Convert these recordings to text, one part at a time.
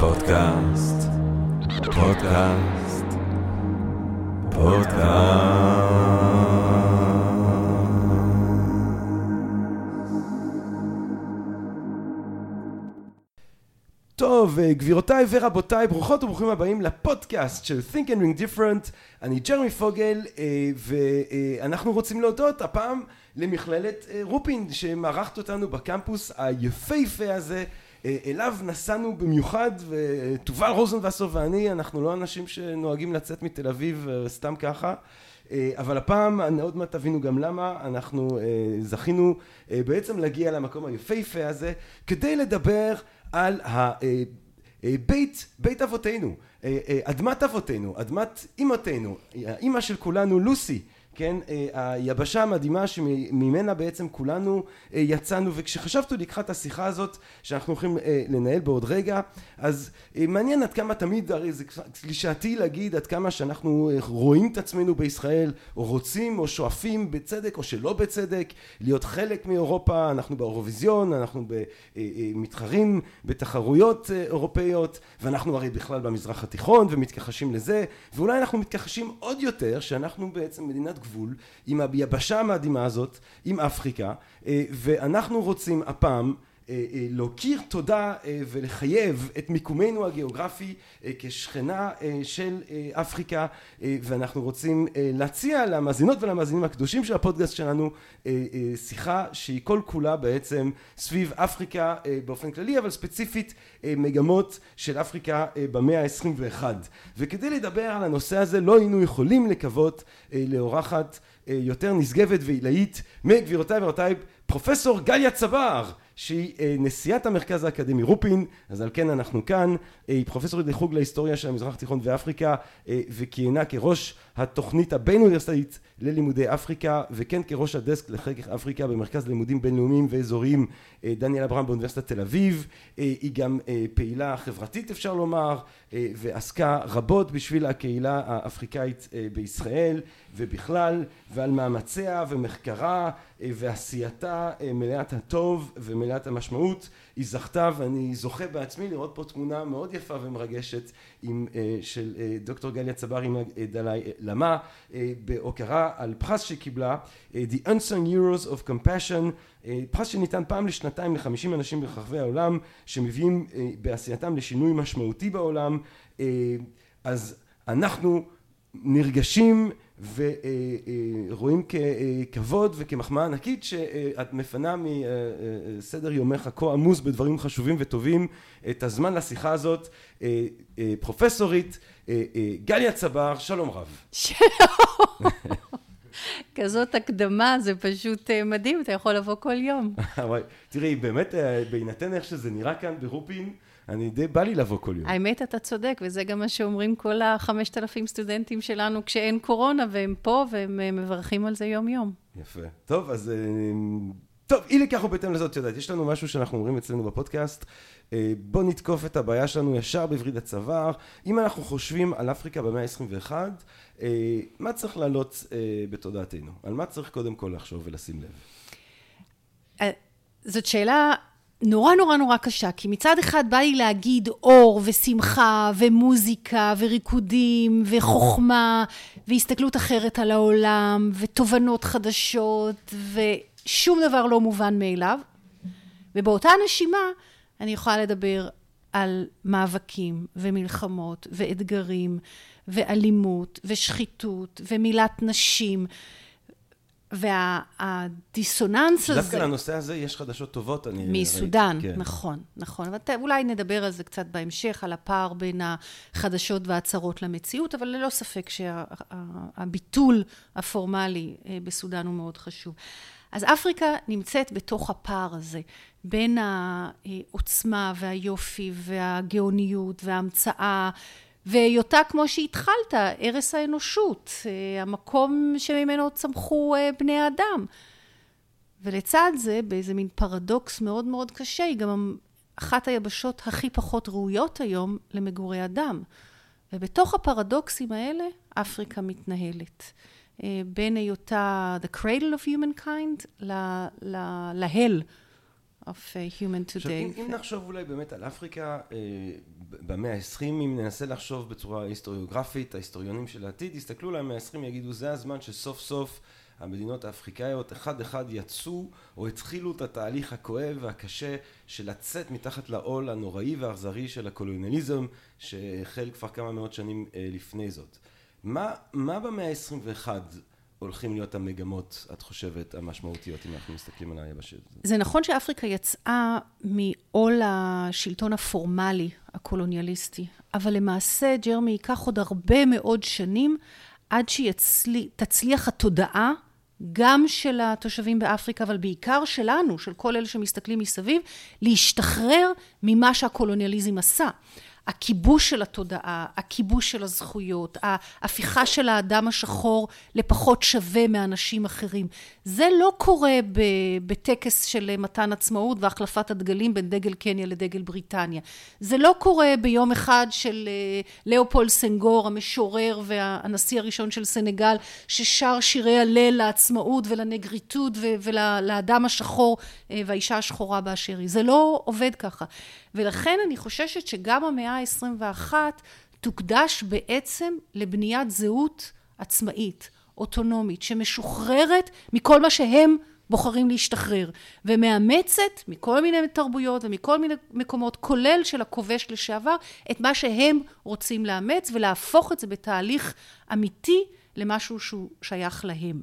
פודקאסט, פודקאסט, פודקאסט. טוב, גבירותיי ורבותיי, ברוכות וברוכים הבאים לפודקאסט של Think and Ring Different. אני ג'רמי פוגל, ואנחנו רוצים להודות הפעם למכללת רופין, שמארחת אותנו בקמפוס היפהפה הזה. אליו נסענו במיוחד ותובל רוזנבסר ואני אנחנו לא אנשים שנוהגים לצאת מתל אביב סתם ככה. אבל הפעם עוד מעט תבינו גם למה אנחנו זכינו בעצם להגיע למקום היפהפה הזה כדי לדבר על בית, בית אבותינו אדמת אבותינו אדמת אמותינו האמא של כולנו לוסי כן היבשה המדהימה שממנה בעצם כולנו יצאנו וכשחשבתי לקחת השיחה הזאת שאנחנו הולכים לנהל בעוד רגע אז מעניין עד כמה תמיד הרי זה קלישאתי להגיד עד כמה שאנחנו רואים את עצמנו בישראל או רוצים או שואפים בצדק או שלא בצדק להיות חלק מאירופה אנחנו באירוויזיון אנחנו מתחרים בתחרויות אירופאיות ואנחנו הרי בכלל במזרח התיכון ומתכחשים לזה ואולי אנחנו מתכחשים עוד יותר שאנחנו בעצם מדינת גבול עם היבשה המדהימה הזאת עם אפריקה ואנחנו רוצים הפעם להכיר תודה ולחייב את מיקומנו הגיאוגרפי כשכנה של אפריקה ואנחנו רוצים להציע למאזינות ולמאזינים הקדושים של הפודקאסט שלנו שיחה שהיא כל כולה בעצם סביב אפריקה באופן כללי אבל ספציפית מגמות של אפריקה במאה ה-21. וכדי לדבר על הנושא הזה לא היינו יכולים לקוות לאורחת יותר נשגבת ועילאית מגבירותיי ורבותיי פרופסור גליה צבר שהיא נשיאת המרכז האקדמי רופין אז על כן אנחנו כאן. היא פרופסורית לחוג להיסטוריה של המזרח התיכון ואפריקה וכיהנה כראש התוכנית הבין אוניברסיטאית ללימודי אפריקה וכן כראש הדסק לחקר אפריקה במרכז לימודים בינלאומיים ואזוריים דניאל אברהם באוניברסיטת תל אביב. היא גם פעילה חברתית אפשר לומר ועסקה רבות בשביל הקהילה האפריקאית בישראל ובכלל ועל מאמציה ומחקרה ועשייתה מלאת הטוב ומלאת המשמעות. היא זכתה ואני זוכה בעצמי לראות פה תמונה מאוד יפה ומרגשת עם של דוקטור גליה צבר עם דלאי למה בהוקרה על פרס שקיבלה The Unsung Heroes of Compassion פרס שניתן פעם לשנתיים לחמישים אנשים ברחבי העולם שמביאים בעשייתם לשינוי משמעותי בעולם. אז אנחנו נרגשים ורואים ככבוד וכמחמאה ענקית שאת מפנה מסדר יומך כה עמוס בדברים חשובים וטובים את הזמן לשיחה הזאת פרופסורית גליה צבר שלום רב. שלום. כזאת הקדמה זה פשוט מדהים אתה יכול לבוא כל יום. תראי באמת בהינתן איך שזה נראה כאן ברופין אני די בא לי לבוא כל יום. האמת אתה צודק וזה גם מה שאומרים כל החמשת אלפים סטודנטים שלנו כשאין קורונה והם פה והם מברכים על זה יום יום. יפה. טוב אז טוב אי לכך ובהתאם לזאת יודעת יש לנו משהו שאנחנו אומרים אצלנו בפודקאסט בוא נתקוף את הבעיה שלנו ישר בווריד הצוואר אם אנחנו חושבים על אפריקה במאה ה-21 מה צריך לעלות בתודעתנו על מה צריך קודם כל לחשוב ולשים לב. זאת שאלה נורא נורא נורא קשה, כי מצד אחד בא לי להגיד אור ושמחה ומוזיקה וריקודים וחוכמה והסתכלות אחרת על העולם ותובנות חדשות ושום דבר לא מובן מאליו. ובאותה נשימה אני יכולה לדבר על מאבקים ומלחמות ואתגרים ואלימות ושחיתות ומילת נשים. והדיסוננס הזה... דווקא לנושא הזה יש חדשות טובות, אני ראיתי. מסודן, נכון, נכון. אולי נדבר על זה קצת בהמשך, על הפער בין החדשות וההצהרות למציאות, אבל ללא ספק שהביטול הפורמלי בסודן הוא מאוד חשוב. אז אפריקה נמצאת בתוך הפער הזה, בין העוצמה והיופי והגאוניות וההמצאה והיותה כמו שהתחלת, ערש האנושות, המקום שממנו צמחו בני האדם. ולצד זה, באיזה מין פרדוקס מאוד מאוד קשה, היא גם אחת היבשות הכי פחות ראויות היום למגורי אדם. ובתוך הפרדוקסים האלה, אפריקה מתנהלת. בין היותה the cradle of humankind להל of human today. עכשיו, אם, אם נחשוב אולי באמת על אפריקה במאה ה-20, אם ננסה לחשוב בצורה היסטוריוגרפית, ההיסטוריונים של העתיד, יסתכלו על המאה ה-20, יגידו זה הזמן שסוף סוף המדינות האפריקאיות אחד אחד יצאו או התחילו את התהליך הכואב והקשה של לצאת מתחת לעול הנוראי והאכזרי של הקולוניאליזם שהחל כבר כמה מאות שנים לפני זאת. מה, מה במאה ה-21 הולכים להיות המגמות, את חושבת, המשמעותיות, אם אנחנו מסתכלים על היבשת? זה נכון שאפריקה יצאה מעול השלטון הפורמלי הקולוניאליסטי, אבל למעשה, ג'רמי, ייקח עוד הרבה מאוד שנים עד שתצליח התודעה גם של התושבים באפריקה, אבל בעיקר שלנו, של כל אלה שמסתכלים מסביב, להשתחרר ממה שהקולוניאליזם עשה. הכיבוש של התודעה, הכיבוש של הזכויות, ההפיכה של האדם השחור לפחות שווה מאנשים אחרים. זה לא קורה בטקס של מתן עצמאות והחלפת הדגלים בין דגל קניה לדגל בריטניה. זה לא קורה ביום אחד של אה, לאופול סנגור, המשורר והנשיא הראשון של סנגל, ששר שירי הלל לעצמאות ולנגריטוד ולאדם השחור אה, והאישה השחורה באשר היא. זה לא עובד ככה. ולכן אני חוששת שגם המאה ה-21 תוקדש בעצם לבניית זהות עצמאית, אוטונומית, שמשוחררת מכל מה שהם בוחרים להשתחרר, ומאמצת מכל מיני תרבויות ומכל מיני מקומות, כולל של הכובש לשעבר, את מה שהם רוצים לאמץ ולהפוך את זה בתהליך אמיתי למשהו שהוא שייך להם.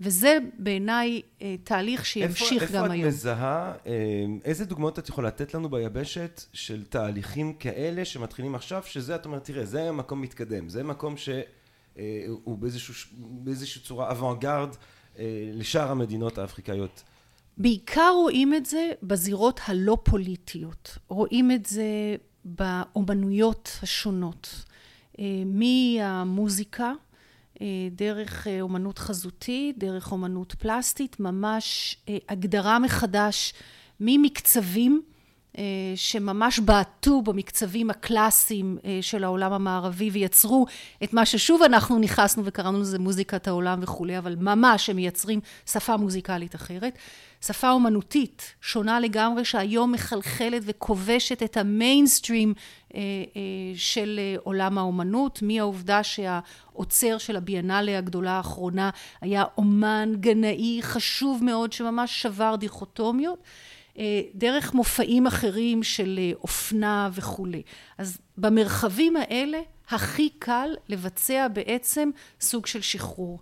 וזה בעיניי אה, תהליך שימשיך איפה, גם איפה היום. איפה את מזהה, אה, איזה דוגמאות את יכולה לתת לנו ביבשת של תהליכים כאלה שמתחילים עכשיו, שזה את אומרת, תראה, זה מקום מתקדם, זה מקום שהוא אה, באיזשהו, באיזושהי צורה אוונגרד לשאר המדינות האפריקאיות. בעיקר רואים את זה בזירות הלא פוליטיות, רואים את זה באומנויות השונות, מהמוזיקה דרך אה, אומנות חזותית, דרך אומנות פלסטית, ממש אה, הגדרה מחדש ממקצבים שממש בעטו במקצבים הקלאסיים של העולם המערבי ויצרו את מה ששוב אנחנו נכנסנו וקראנו לזה מוזיקת העולם וכולי, אבל ממש הם מייצרים שפה מוזיקלית אחרת. שפה אומנותית שונה לגמרי שהיום מחלחלת וכובשת את המיינסטרים אה, אה, של אה, עולם האומנות, מהעובדה שהאוצר של הביאנלה הגדולה האחרונה היה אומן גנאי חשוב מאוד שממש שבר דיכוטומיות, דרך מופעים אחרים של אופנה וכולי. אז במרחבים האלה הכי קל לבצע בעצם סוג של שחרור.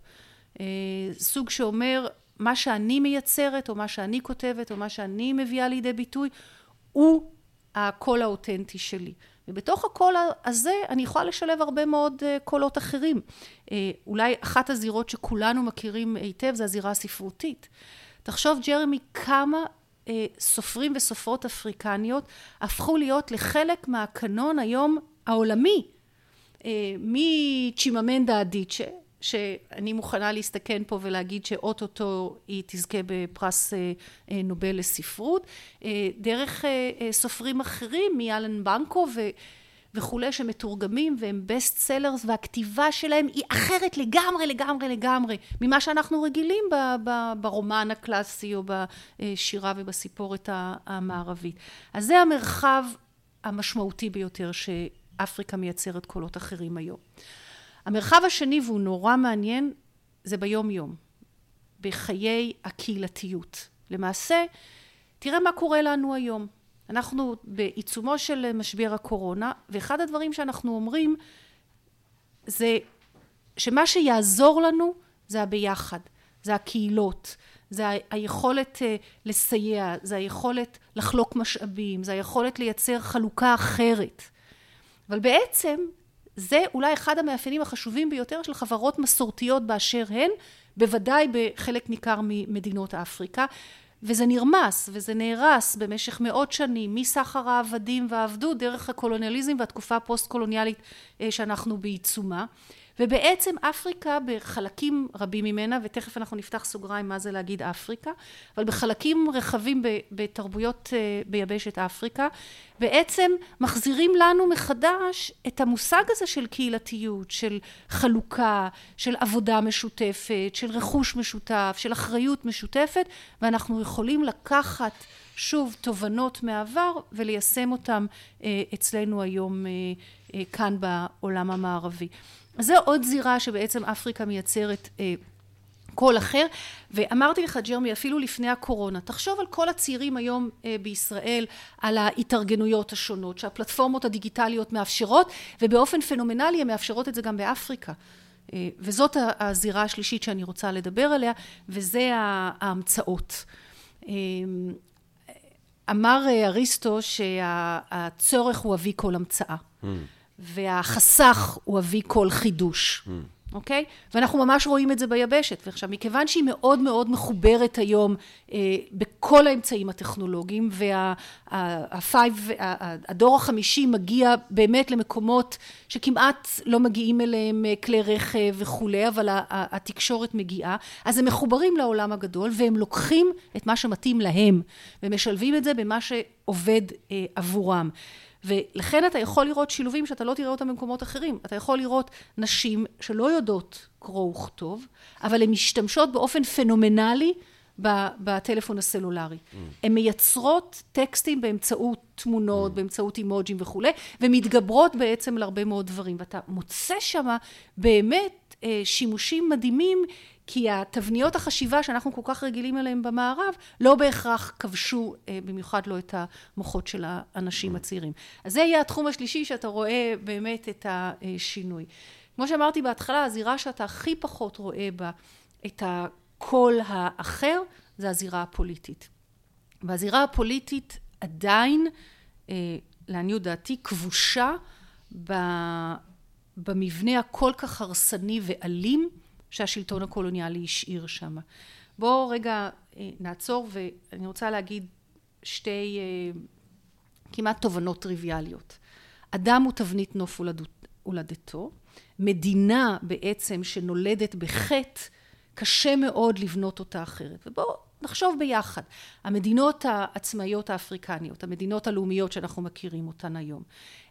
סוג שאומר מה שאני מייצרת, או מה שאני כותבת, או מה שאני מביאה לידי ביטוי, הוא הקול האותנטי שלי. ובתוך הקול הזה אני יכולה לשלב הרבה מאוד אה, קולות אחרים. אה, אולי אחת הזירות שכולנו מכירים היטב זה הזירה הספרותית. תחשוב ג'רמי כמה אה, סופרים וסופרות אפריקניות הפכו להיות לחלק מהקנון היום העולמי. מצ'יממנדה אדיצ'י שאני מוכנה להסתכן פה ולהגיד שאו-טו-טו היא תזכה בפרס אה, אה, נובל לספרות, אה, דרך סופרים אחרים מאלן בנקו ו... וכולי שמתורגמים והם בסט סלרס והכתיבה שלהם היא אחרת לגמרי לגמרי לגמרי ממה שאנחנו רגילים ברומן הקלאסי או בשירה ובסיפורת המערבית. אז זה המרחב המשמעותי ביותר שאפריקה מייצרת קולות אחרים היום. המרחב השני והוא נורא מעניין זה ביום יום בחיי הקהילתיות. למעשה תראה מה קורה לנו היום. אנחנו בעיצומו של משבר הקורונה ואחד הדברים שאנחנו אומרים זה שמה שיעזור לנו זה הביחד זה הקהילות זה היכולת אה, לסייע זה היכולת לחלוק משאבים זה היכולת לייצר חלוקה אחרת. אבל בעצם זה אולי אחד המאפיינים החשובים ביותר של חברות מסורתיות באשר הן, בוודאי בחלק ניכר ממדינות אפריקה, וזה נרמס וזה נהרס במשך מאות שנים מסחר העבדים והעבדות דרך הקולוניאליזם והתקופה הפוסט קולוניאלית אה, שאנחנו בעיצומה. ובעצם אפריקה בחלקים רבים ממנה, ותכף אנחנו נפתח סוגריים מה זה להגיד אפריקה, אבל בחלקים רחבים בתרבויות אה, ביבשת אפריקה, בעצם מחזירים לנו מחדש את המושג הזה של קהילתיות, של חלוקה, של עבודה משותפת, של רכוש משותף, של אחריות משותפת, ואנחנו יכולים לקחת שוב, תובנות מהעבר וליישם אותם אצלנו היום כאן בעולם המערבי. זו עוד זירה שבעצם אפריקה מייצרת קול אחר, ואמרתי לך ג'רמי אפילו לפני הקורונה, תחשוב על כל הצעירים היום בישראל, על ההתארגנויות השונות שהפלטפורמות הדיגיטליות מאפשרות, ובאופן פנומנלי הן מאפשרות את זה גם באפריקה. וזאת הזירה השלישית שאני רוצה לדבר עליה, וזה ההמצאות. אמר אריסטו שהצורך הוא אבי כל המצאה, mm. והחסך הוא אבי כל חידוש. Mm. אוקיי? ואנחנו ממש רואים את זה ביבשת. ועכשיו, מכיוון שהיא מאוד מאוד מחוברת היום אה, בכל האמצעים הטכנולוגיים, והפייב, הדור החמישי מגיע באמת למקומות שכמעט לא מגיעים אליהם אה, כלי רכב וכולי, אבל התקשורת מגיעה, אז הם מחוברים לעולם הגדול, והם לוקחים את מה שמתאים להם, ומשלבים את זה במה שעובד אה, עבורם. ולכן אתה יכול לראות שילובים שאתה לא תראה אותם במקומות אחרים. אתה יכול לראות נשים שלא יודעות קרוא וכתוב, אבל הן משתמשות באופן פנומנלי בטלפון הסלולרי. Mm. הן מייצרות טקסטים באמצעות תמונות, mm. באמצעות אימוג'ים וכולי, ומתגברות בעצם על הרבה מאוד דברים. ואתה מוצא שמה באמת שימושים מדהימים כי התבניות החשיבה שאנחנו כל כך רגילים אליהם במערב, לא בהכרח כבשו אה, במיוחד לא את המוחות של האנשים הצעירים. אז זה יהיה התחום השלישי שאתה רואה באמת את השינוי. כמו שאמרתי בהתחלה, הזירה שאתה הכי פחות רואה בה את הקול האחר, זה הזירה הפוליטית. והזירה הפוליטית עדיין, אה, לעניות דעתי, כבושה במבנה הכל כך הרסני ואלים שהשלטון הקולוניאלי השאיר שם. בואו רגע אה, נעצור ואני רוצה להגיד שתי אה, כמעט תובנות טריוויאליות. אדם הוא תבנית נוף הולדתו, מדינה בעצם שנולדת בחטא, קשה מאוד לבנות אותה אחרת. ובואו נחשוב ביחד. המדינות העצמאיות האפריקניות, המדינות הלאומיות שאנחנו מכירים אותן היום,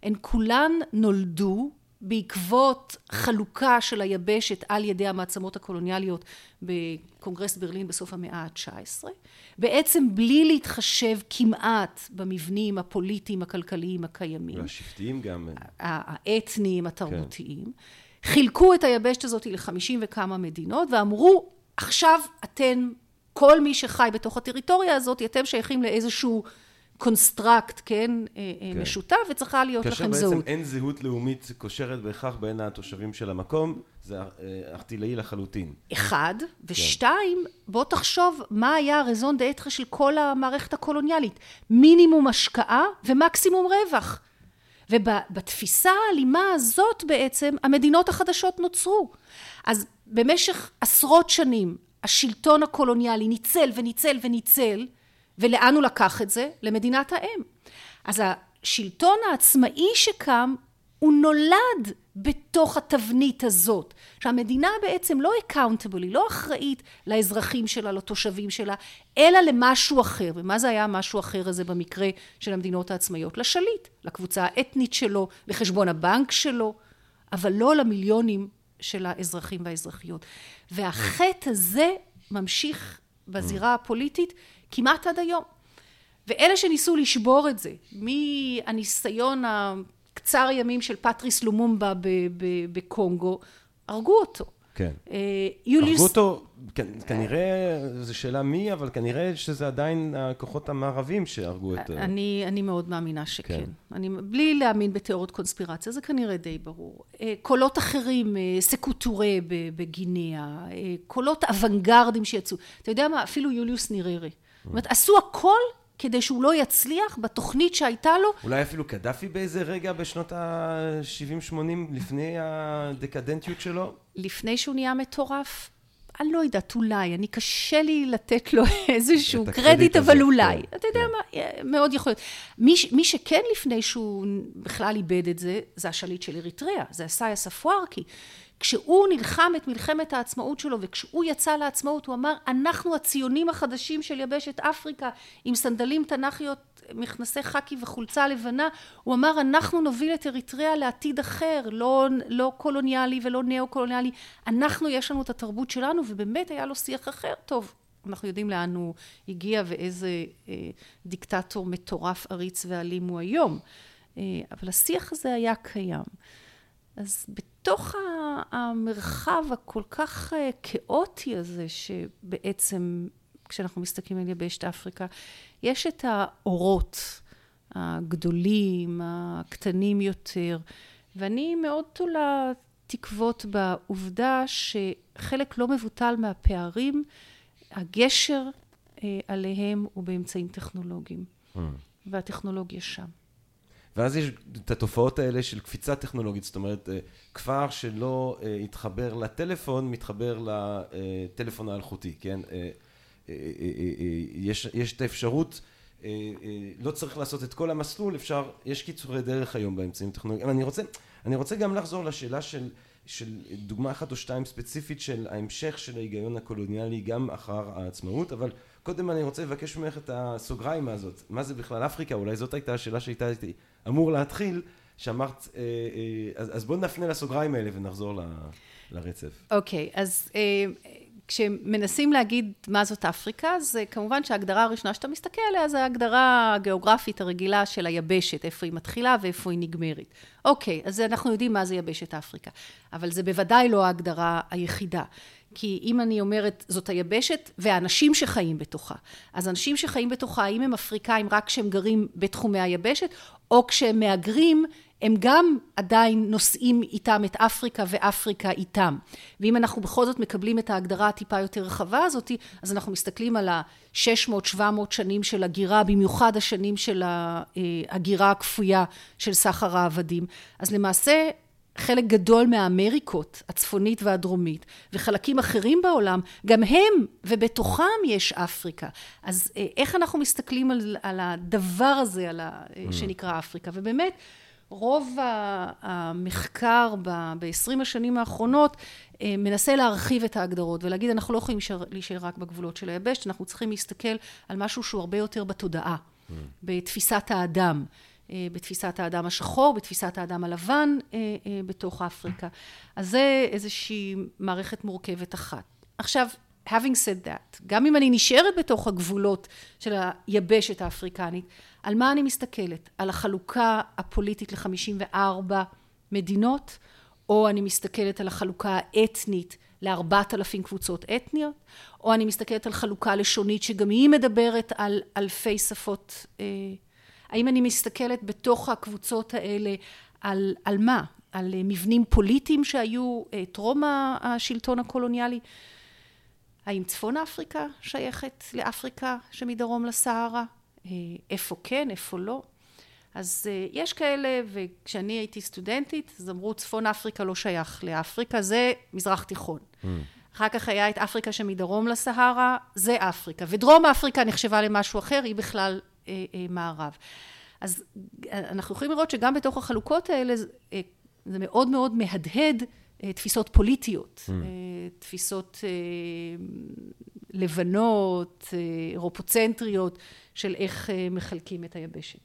הן כולן נולדו בעקבות חלוקה של היבשת על ידי המעצמות הקולוניאליות בקונגרס ברלין בסוף המאה ה-19, בעצם בלי להתחשב כמעט במבנים הפוליטיים הכלכליים הקיימים. והשבטיים גם. האתניים, התרבותיים. כן. חילקו את היבשת הזאת לחמישים וכמה מדינות ואמרו עכשיו אתן כל מי שחי בתוך הטריטוריה הזאת אתם שייכים לאיזשהו construct, כן, אה, אה, כן, משותף, וצריכה להיות לכם זהות. כאשר בעצם אין זהות לאומית קושרת בהכרח בין התושבים של המקום, זה ארטיפיציאלי אה, לחלוטין. אחד, כן. ושתיים, כן. בוא תחשוב מה היה ה raison d'être של כל המערכת הקולוניאלית. מינימום השקעה ומקסימום רווח. ובתפיסה האלימה הזאת בעצם המדינות החדשות נוצרו. אז במשך עשרות שנים השלטון הקולוניאלי ניצל וניצל וניצל ולאן הוא לקח את זה? למדינת האם. אז השלטון העצמאי שקם, הוא נולד בתוך התבנית הזאת. שהמדינה בעצם לא אקאונטבל, היא לא אחראית לאזרחים שלה, לתושבים שלה, אלא למשהו אחר. ומה זה היה המשהו אחר הזה במקרה של המדינות העצמאיות? לשליט, לקבוצה האתנית שלו, לחשבון הבנק שלו, אבל לא למיליונים של האזרחים והאזרחיות. והחטא הזה ממשיך בזירה הפוליטית כמעט עד היום. ואלה שניסו לשבור את זה, מהניסיון הקצר ימים של פטריס לומומבה בקונגו, הרגו אותו. כן. אה, יוליוס... הרגו אותו, כנראה, זו שאלה מי, אבל כנראה שזה עדיין הכוחות המערבים שהרגו את... אני, אני מאוד מאמינה שכן. כן. אני, בלי להאמין בתיאוריות קונספירציה, זה כנראה די ברור. אה, קולות אחרים, אה, סקוטורה בגינאה, קולות אוונגרדים שיצאו. אתה יודע מה? אפילו יוליוס ניררי. זאת אומרת, עשו הכל כדי שהוא לא יצליח בתוכנית שהייתה לו. אולי אפילו קדאפי באיזה רגע בשנות ה-70-80 לפני הדקדנטיות שלו? לפני שהוא נהיה מטורף? אני לא יודעת, אולי, אני קשה לי לתת לו איזשהו קרדיט, אבל הזה, אולי. כן, אתה יודע כן. מה, מאוד יכול להיות. מי, מי שכן לפני שהוא בכלל איבד את זה, זה השליט של אריתריאה, זה אסאיה ספוארקי. כשהוא נלחם את מלחמת העצמאות שלו וכשהוא יצא לעצמאות הוא אמר אנחנו הציונים החדשים של יבשת אפריקה עם סנדלים תנ"כיות מכנסי חאקי וחולצה לבנה הוא אמר אנחנו נוביל את אריתריאה לעתיד אחר לא, לא קולוניאלי ולא נאו קולוניאלי אנחנו יש לנו את התרבות שלנו ובאמת היה לו שיח אחר טוב אנחנו יודעים לאן הוא הגיע ואיזה אה, דיקטטור מטורף, עריץ ואלים הוא היום. אה, אבל השיח הזה היה קיים. אז בתוך המרחב הכל כך אה, כאוטי הזה, שבעצם כשאנחנו מסתכלים על יבשת אפריקה, יש את האורות הגדולים, הקטנים יותר, ואני מאוד תולה תקוות בעובדה שחלק לא מבוטל מהפערים, הגשר אה, עליהם הוא באמצעים טכנולוגיים, mm. והטכנולוגיה שם. ואז יש את התופעות האלה של קפיצה טכנולוגית, זאת אומרת, אה, כפר שלא התחבר אה, לטלפון, מתחבר לטלפון האלחוטי, כן? אה, יש, יש את האפשרות, לא צריך לעשות את כל המסלול, אפשר, יש קיצורי דרך היום באמצעים טכנולוגיים. אני רוצה, אני רוצה גם לחזור לשאלה של, של דוגמה אחת או שתיים ספציפית של ההמשך של ההיגיון הקולוניאלי גם אחר העצמאות, אבל קודם אני רוצה לבקש ממך את הסוגריים הזאת, מה זה בכלל אפריקה, אולי זאת הייתה השאלה שהייתה אמור להתחיל, שאמרת, אה, אה, אז, אז בואו נפנה לסוגריים האלה ונחזור ל, לרצף. אוקיי, okay, אז אה, כשמנסים להגיד מה זאת אפריקה, זה כמובן שההגדרה הראשונה שאתה מסתכל עליה, זה ההגדרה הגיאוגרפית הרגילה של היבשת, איפה היא מתחילה ואיפה היא נגמרת. אוקיי, אז אנחנו יודעים מה זה יבשת אפריקה, אבל זה בוודאי לא ההגדרה היחידה. כי אם אני אומרת זאת היבשת והאנשים שחיים בתוכה, אז אנשים שחיים בתוכה, האם הם אפריקאים רק כשהם גרים בתחומי היבשת, או כשהם מהגרים, הם גם עדיין נושאים איתם את אפריקה ואפריקה איתם. ואם אנחנו בכל זאת מקבלים את ההגדרה הטיפה יותר רחבה הזאת, אז אנחנו מסתכלים על ה-600-700 שנים של הגירה, במיוחד השנים של ההגירה הכפויה של סחר העבדים. אז למעשה חלק גדול מהאמריקות הצפונית והדרומית וחלקים אחרים בעולם, גם הם ובתוכם יש אפריקה. אז אה, איך אנחנו מסתכלים על, על הדבר הזה על ה, mm. שנקרא אפריקה? ובאמת, רוב המחקר ב-20 השנים האחרונות אה, מנסה להרחיב את ההגדרות ולהגיד אנחנו לא יכולים להישאר רק בגבולות של היבשת, אנחנו צריכים להסתכל על משהו שהוא הרבה יותר בתודעה, mm. בתפיסת האדם. אה, בתפיסת האדם השחור, בתפיסת האדם הלבן אה, אה, בתוך אפריקה. אז זה איזושהי מערכת מורכבת אחת. עכשיו, having said that, גם אם אני נשארת בתוך הגבולות של היבשת האפריקנית, על מה אני מסתכלת? על החלוקה הפוליטית ל-54 מדינות, או אני מסתכלת על החלוקה האתנית לארבעת אלפים קבוצות אתניות, או אני מסתכלת על חלוקה לשונית שגם היא מדברת על אלפי שפות אה, האם אני מסתכלת בתוך הקבוצות האלה על, על מה? על אה, מבנים פוליטיים שהיו אה, טרום השלטון הקולוניאלי? האם צפון אפריקה שייכת לאפריקה שמדרום לסהרה? אה, איפה כן, איפה לא? אז יש כאלה, וכשאני הייתי סטודנטית, אז אמרו צפון אפריקה לא שייך לאפריקה, זה מזרח תיכון. Mm. אחר כך היה את אפריקה שמדרום לסהרה, זה אפריקה. ודרום אפריקה נחשבה למשהו אחר, היא בכלל מערב. אז אנחנו יכולים לראות שגם בתוך החלוקות האלה אה, זה מאוד מאוד מהדהד תפיסות פוליטיות, mm. תפיסות לבנות, אירופוצנטריות, של איך מחלקים את היבשת.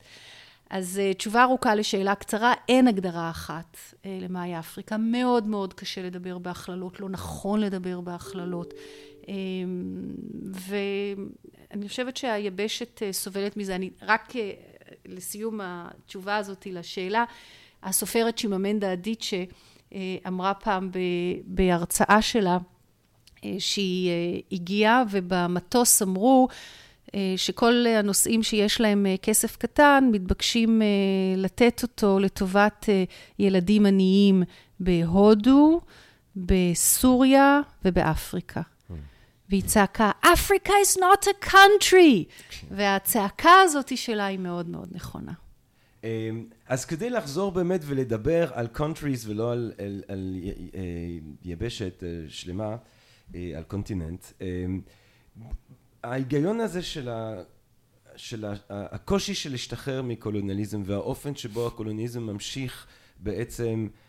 אז תשובה ארוכה לשאלה קצרה, אין הגדרה אחת למאי אפריקה. מאוד מאוד קשה לדבר בהכללות, לא נכון לדבר בהכללות. ואני חושבת שהיבשת אה, סובלת מזה. אני רק אה, לסיום התשובה הזאת לשאלה, הסופרת שיממנדה אדיצ'ה אה, אמרה פעם בהרצאה שלה שהיא הגיעה ובמטוס אמרו שכל הנושאים שיש להם כסף קטן מתבקשים לתת אותו לטובת ילדים עניים בהודו, בסוריה ובאפריקה. והיא צעקה, Africa is not a country! והצעקה הזאת שלה היא מאוד מאוד נכונה. אמ, אז כדי לחזור באמת ולדבר על countries ולא על, על, על אה, יבשת אה, שלמה, אה, על קונטיננט, אמ, ההיגיון הזה של, ה, של ה, הקושי של להשתחרר מקולוניאליזם והאופן שבו הקולוניאליזם ממשיך בעצם אה, אה,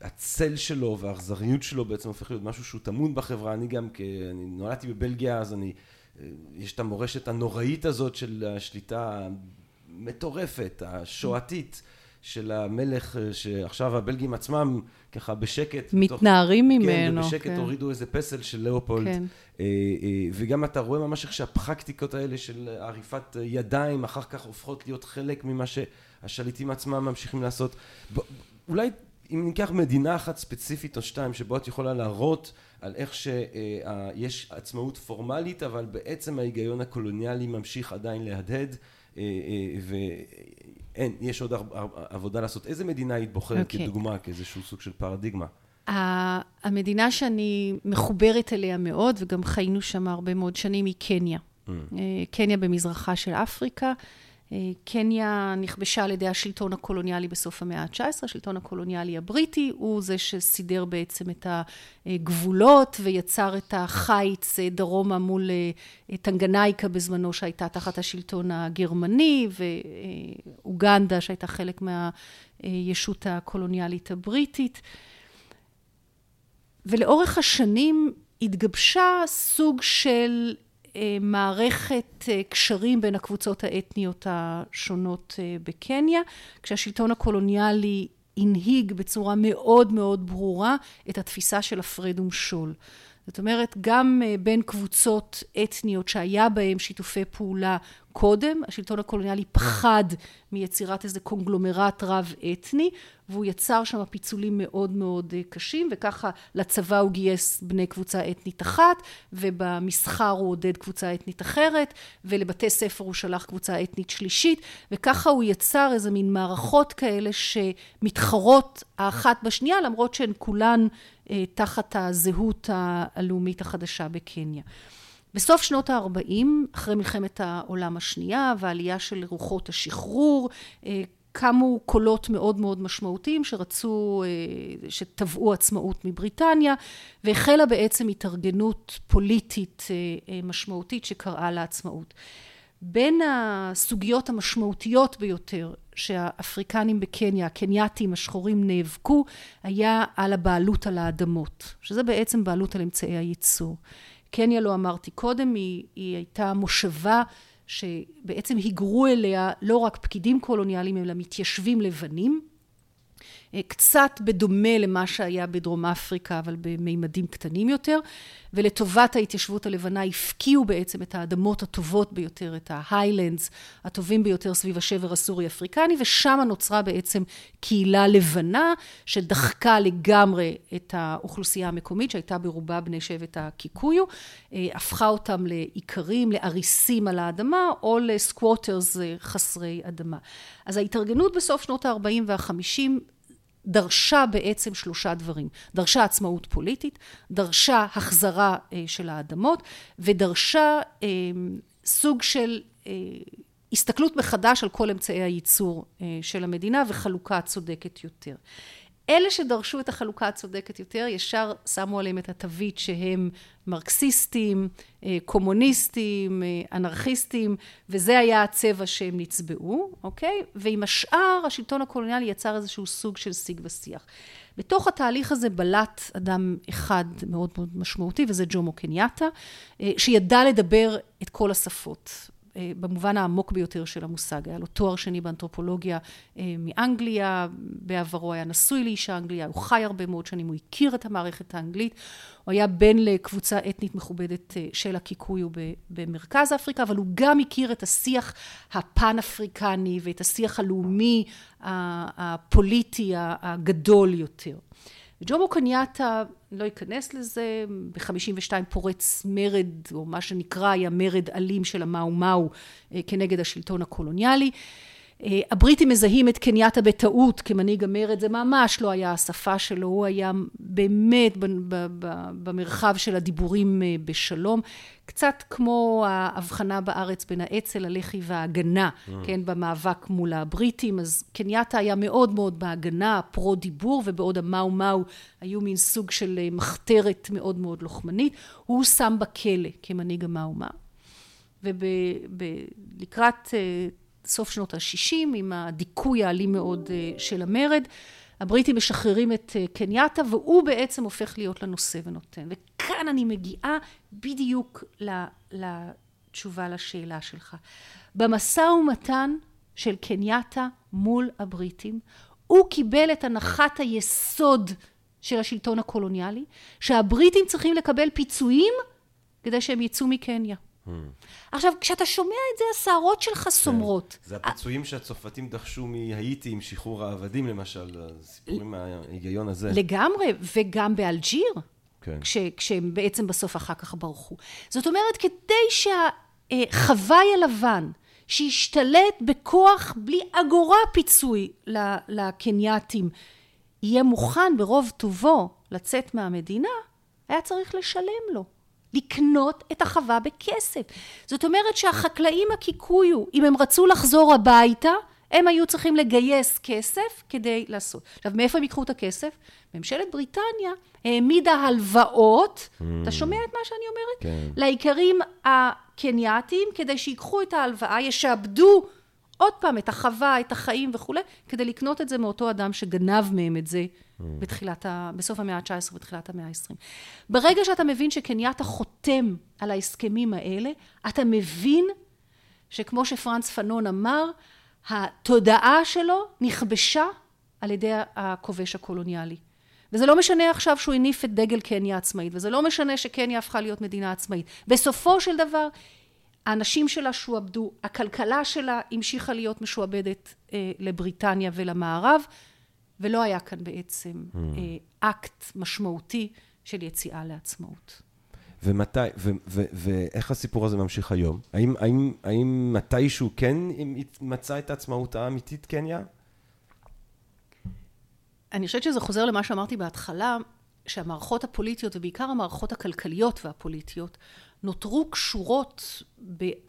הצל שלו והאכזריות שלו בעצם הופך להיות משהו שהוא טמון בחברה. אני גם, אני נולדתי בבלגיה, אז אני, אה, יש את המורשת הנוראית הזאת של השליטה המטורפת, השואתית, של המלך, שעכשיו הבלגים עצמם ככה בשקט. מתנערים בתוך, ממנו. כן, ובשקט כן. הורידו איזה פסל של לאופולד. כן. וגם אתה רואה ממש איך שהפרקטיקות האלה של עריפת ידיים אחר כך הופכות להיות חלק ממה שהשליטים עצמם ממשיכים לעשות. אולי אם ניקח מדינה אחת ספציפית או שתיים שבו את יכולה להראות על איך שיש עצמאות פורמלית אבל בעצם ההיגיון הקולוניאלי ממשיך עדיין להדהד ואין, יש עוד עבודה לעשות. איזה מדינה היית בוחרת okay. אוקיי. כדוגמה, כאיזשהו סוג של פרדיגמה? המדינה שאני מחוברת אליה מאוד וגם חיינו שם הרבה מאוד שנים היא קניה. Mm. קניה במזרחה של אפריקה. קניה נכבשה על ידי השלטון הקולוניאלי בסוף המאה ה-19, השלטון הקולוניאלי הבריטי הוא זה שסידר בעצם את הגבולות ויצר את החיץ דרומה מול טנגנייקה בזמנו שהייתה תחת השלטון הגרמני ואוגנדה שהייתה חלק מהישות הקולוניאלית הבריטית. ולאורך השנים התגבשה סוג של מערכת קשרים בין הקבוצות האתניות השונות בקניה, כשהשלטון הקולוניאלי הנהיג בצורה מאוד מאוד ברורה את התפיסה של הפרד ומשול. זאת אומרת, גם בין קבוצות אתניות שהיה בהן שיתופי פעולה קודם, השלטון הקולוניאלי פחד מיצירת איזה קונגלומרט רב אתני, והוא יצר שם פיצולים מאוד מאוד קשים, וככה לצבא הוא גייס בני קבוצה אתנית אחת, ובמסחר הוא עודד קבוצה אתנית אחרת, ולבתי ספר הוא שלח קבוצה אתנית שלישית, וככה הוא יצר איזה מין מערכות כאלה שמתחרות האחת בשנייה, למרות שהן כולן תחת הזהות הלאומית החדשה בקניה. בסוף שנות ה-40, אחרי מלחמת העולם השנייה והעלייה של רוחות השחרור, קמו קולות מאוד מאוד משמעותיים שרצו, שטבעו עצמאות מבריטניה, והחלה בעצם התארגנות פוליטית משמעותית שקראה לעצמאות. בין הסוגיות המשמעותיות ביותר שהאפריקנים בקניה, הקנייתים השחורים נאבקו, היה על הבעלות על האדמות, שזה בעצם בעלות על אמצעי הייצור. קניה, לא אמרתי קודם, היא, היא הייתה מושבה שבעצם היגרו אליה לא רק פקידים קולוניאליים, אלא מתיישבים לבנים. קצת בדומה למה שהיה בדרום אפריקה, אבל במימדים קטנים יותר, ולטובת ההתיישבות הלבנה הפקיעו בעצם את האדמות הטובות ביותר, את ההיילנדס הטובים ביותר סביב השבר הסורי-אפריקני, ושם נוצרה בעצם קהילה לבנה שדחקה לגמרי את האוכלוסייה המקומית, שהייתה ברובה בני שבט הקיקויו, הפכה אותם לאיכרים, לאריסים על האדמה, או לסקווטרס חסרי אדמה. אז ההתארגנות בסוף שנות ה-40 וה-50 דרשה בעצם שלושה דברים. דרשה עצמאות פוליטית, דרשה החזרה של האדמות, ודרשה סוג של הסתכלות מחדש על כל אמצעי הייצור של המדינה וחלוקה צודקת יותר. אלה שדרשו את החלוקה הצודקת יותר, ישר שמו עליהם את התווית שהם מרקסיסטים, קומוניסטים, אנרכיסטים, וזה היה הצבע שהם נצבעו, אוקיי? ועם השאר, השלטון הקולוניאלי יצר איזשהו סוג של שיג ושיח. בתוך התהליך הזה בלט אדם אחד מאוד מאוד משמעותי, וזה ג'ומו קניאטה, שידע לדבר את כל השפות. במובן העמוק ביותר של המושג. היה לו תואר שני באנתרופולוגיה מאנגליה, בעברו היה נשוי לאישה אנגליה, הוא חי הרבה מאוד שנים, הוא הכיר את המערכת האנגלית, הוא היה בן לקבוצה אתנית מכובדת של הקיקויו במרכז אפריקה, אבל הוא גם הכיר את השיח הפן-אפריקני ואת השיח הלאומי הפוליטי הגדול יותר. וג'ומו קניאטה, לא אכנס לזה, ב-52 פורץ מרד, או מה שנקרא היה מרד אלים של המאו מאו כנגד השלטון הקולוניאלי. הבריטים מזהים את קנייתה בטעות כמנהיג המרד, זה ממש לא היה השפה שלו, הוא היה באמת במרחב של הדיבורים בשלום, קצת כמו ההבחנה בארץ בין האצ"ל, הלח"י וההגנה, mm. כן, במאבק מול הבריטים, אז קנייתה היה מאוד מאוד בהגנה, פרו דיבור, ובעוד המאו מאו היו מין סוג של מחתרת מאוד מאוד לוחמנית, הוא שם בכלא כמנהיג המאו מאו. ולקראת סוף שנות ה-60, עם הדיכוי האלים מאוד של המרד, הבריטים משחררים את קנייתה, והוא בעצם הופך להיות לנושא ונותן. וכאן אני מגיעה בדיוק לתשובה לשאלה שלך. במשא ומתן של קנייתה מול הבריטים. הוא קיבל את הנחת היסוד של השלטון הקולוניאלי, שהבריטים צריכים לקבל פיצויים כדי שהם יצאו מקניה. Hmm. עכשיו, כשאתה שומע את זה, השערות שלך כן. סומרות. זה הפיצויים שהצרפתים דחשו מהאיטי עם שחרור העבדים, למשל, הסיפורים מההיגיון הזה. לגמרי, וגם באלג'יר, כן. כש, כשהם בעצם בסוף אחר כך ברחו. זאת אומרת, כדי שהחוואי הלבן, שהשתלט בכוח בלי אגורה פיצוי לקנייתים, יהיה מוכן ברוב טובו לצאת מהמדינה, היה צריך לשלם לו. לקנות את החווה בכסף. זאת אומרת שהחקלאים הקיקויו, אם הם רצו לחזור הביתה, הם היו צריכים לגייס כסף כדי לעשות. עכשיו, מאיפה הם ייקחו את הכסף? ממשלת בריטניה העמידה הלוואות, mm. אתה שומע את מה שאני אומרת? כן. לאיכרים הקנייתיים, כדי שיקחו את ההלוואה, ישעבדו עוד פעם את החווה, את החיים וכולי, כדי לקנות את זה מאותו אדם שגנב מהם את זה mm. בתחילת ה... בסוף המאה ה-19 ותחילת המאה ה-20. ברגע שאתה מבין שקנייתה חותם על ההסכמים האלה, אתה מבין שכמו שפרנץ פנון אמר, התודעה שלו נכבשה על ידי הכובש הקולוניאלי. וזה לא משנה עכשיו שהוא הניף את דגל קניה עצמאית, וזה לא משנה שקניה הפכה להיות מדינה עצמאית. בסופו של דבר, האנשים שלה שועבדו, הכלכלה שלה המשיכה להיות משועבדת אה, לבריטניה ולמערב, ולא היה כאן בעצם mm. אה, אקט משמעותי של יציאה לעצמאות. ומתי, ו, ו, ואיך הסיפור הזה ממשיך היום? האם, האם, האם מתישהו כן מצא את העצמאות האמיתית קניה? אני חושבת שזה חוזר למה שאמרתי בהתחלה, שהמערכות הפוליטיות, ובעיקר המערכות הכלכליות והפוליטיות, נותרו קשורות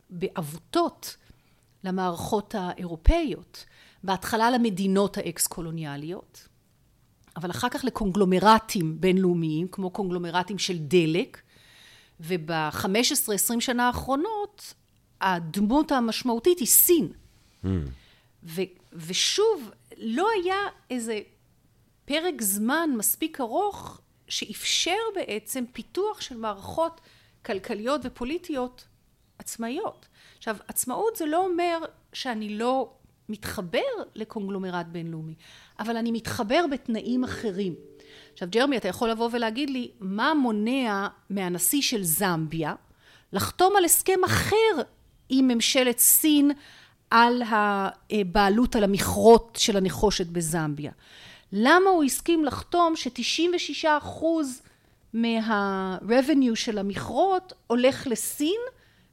בעבותות למערכות האירופאיות. בהתחלה למדינות האקס-קולוניאליות, אבל אחר כך לקונגלומרטים בינלאומיים, כמו קונגלומרטים של דלק, וב-15-20 שנה האחרונות, הדמות המשמעותית היא סין. Mm. ו- ושוב, לא היה איזה פרק זמן מספיק ארוך שאפשר בעצם פיתוח של מערכות כלכליות ופוליטיות עצמאיות. עכשיו, עצמאות זה לא אומר שאני לא מתחבר לקונגלומרט בינלאומי, אבל אני מתחבר בתנאים אחרים. עכשיו, ג'רמי, אתה יכול לבוא ולהגיד לי, מה מונע מהנשיא של זמביה לחתום על הסכם אחר עם ממשלת סין על הבעלות על המכרות של הנחושת בזמביה? למה הוא הסכים לחתום ש-96 אחוז מה-revenue של המכרות הולך לסין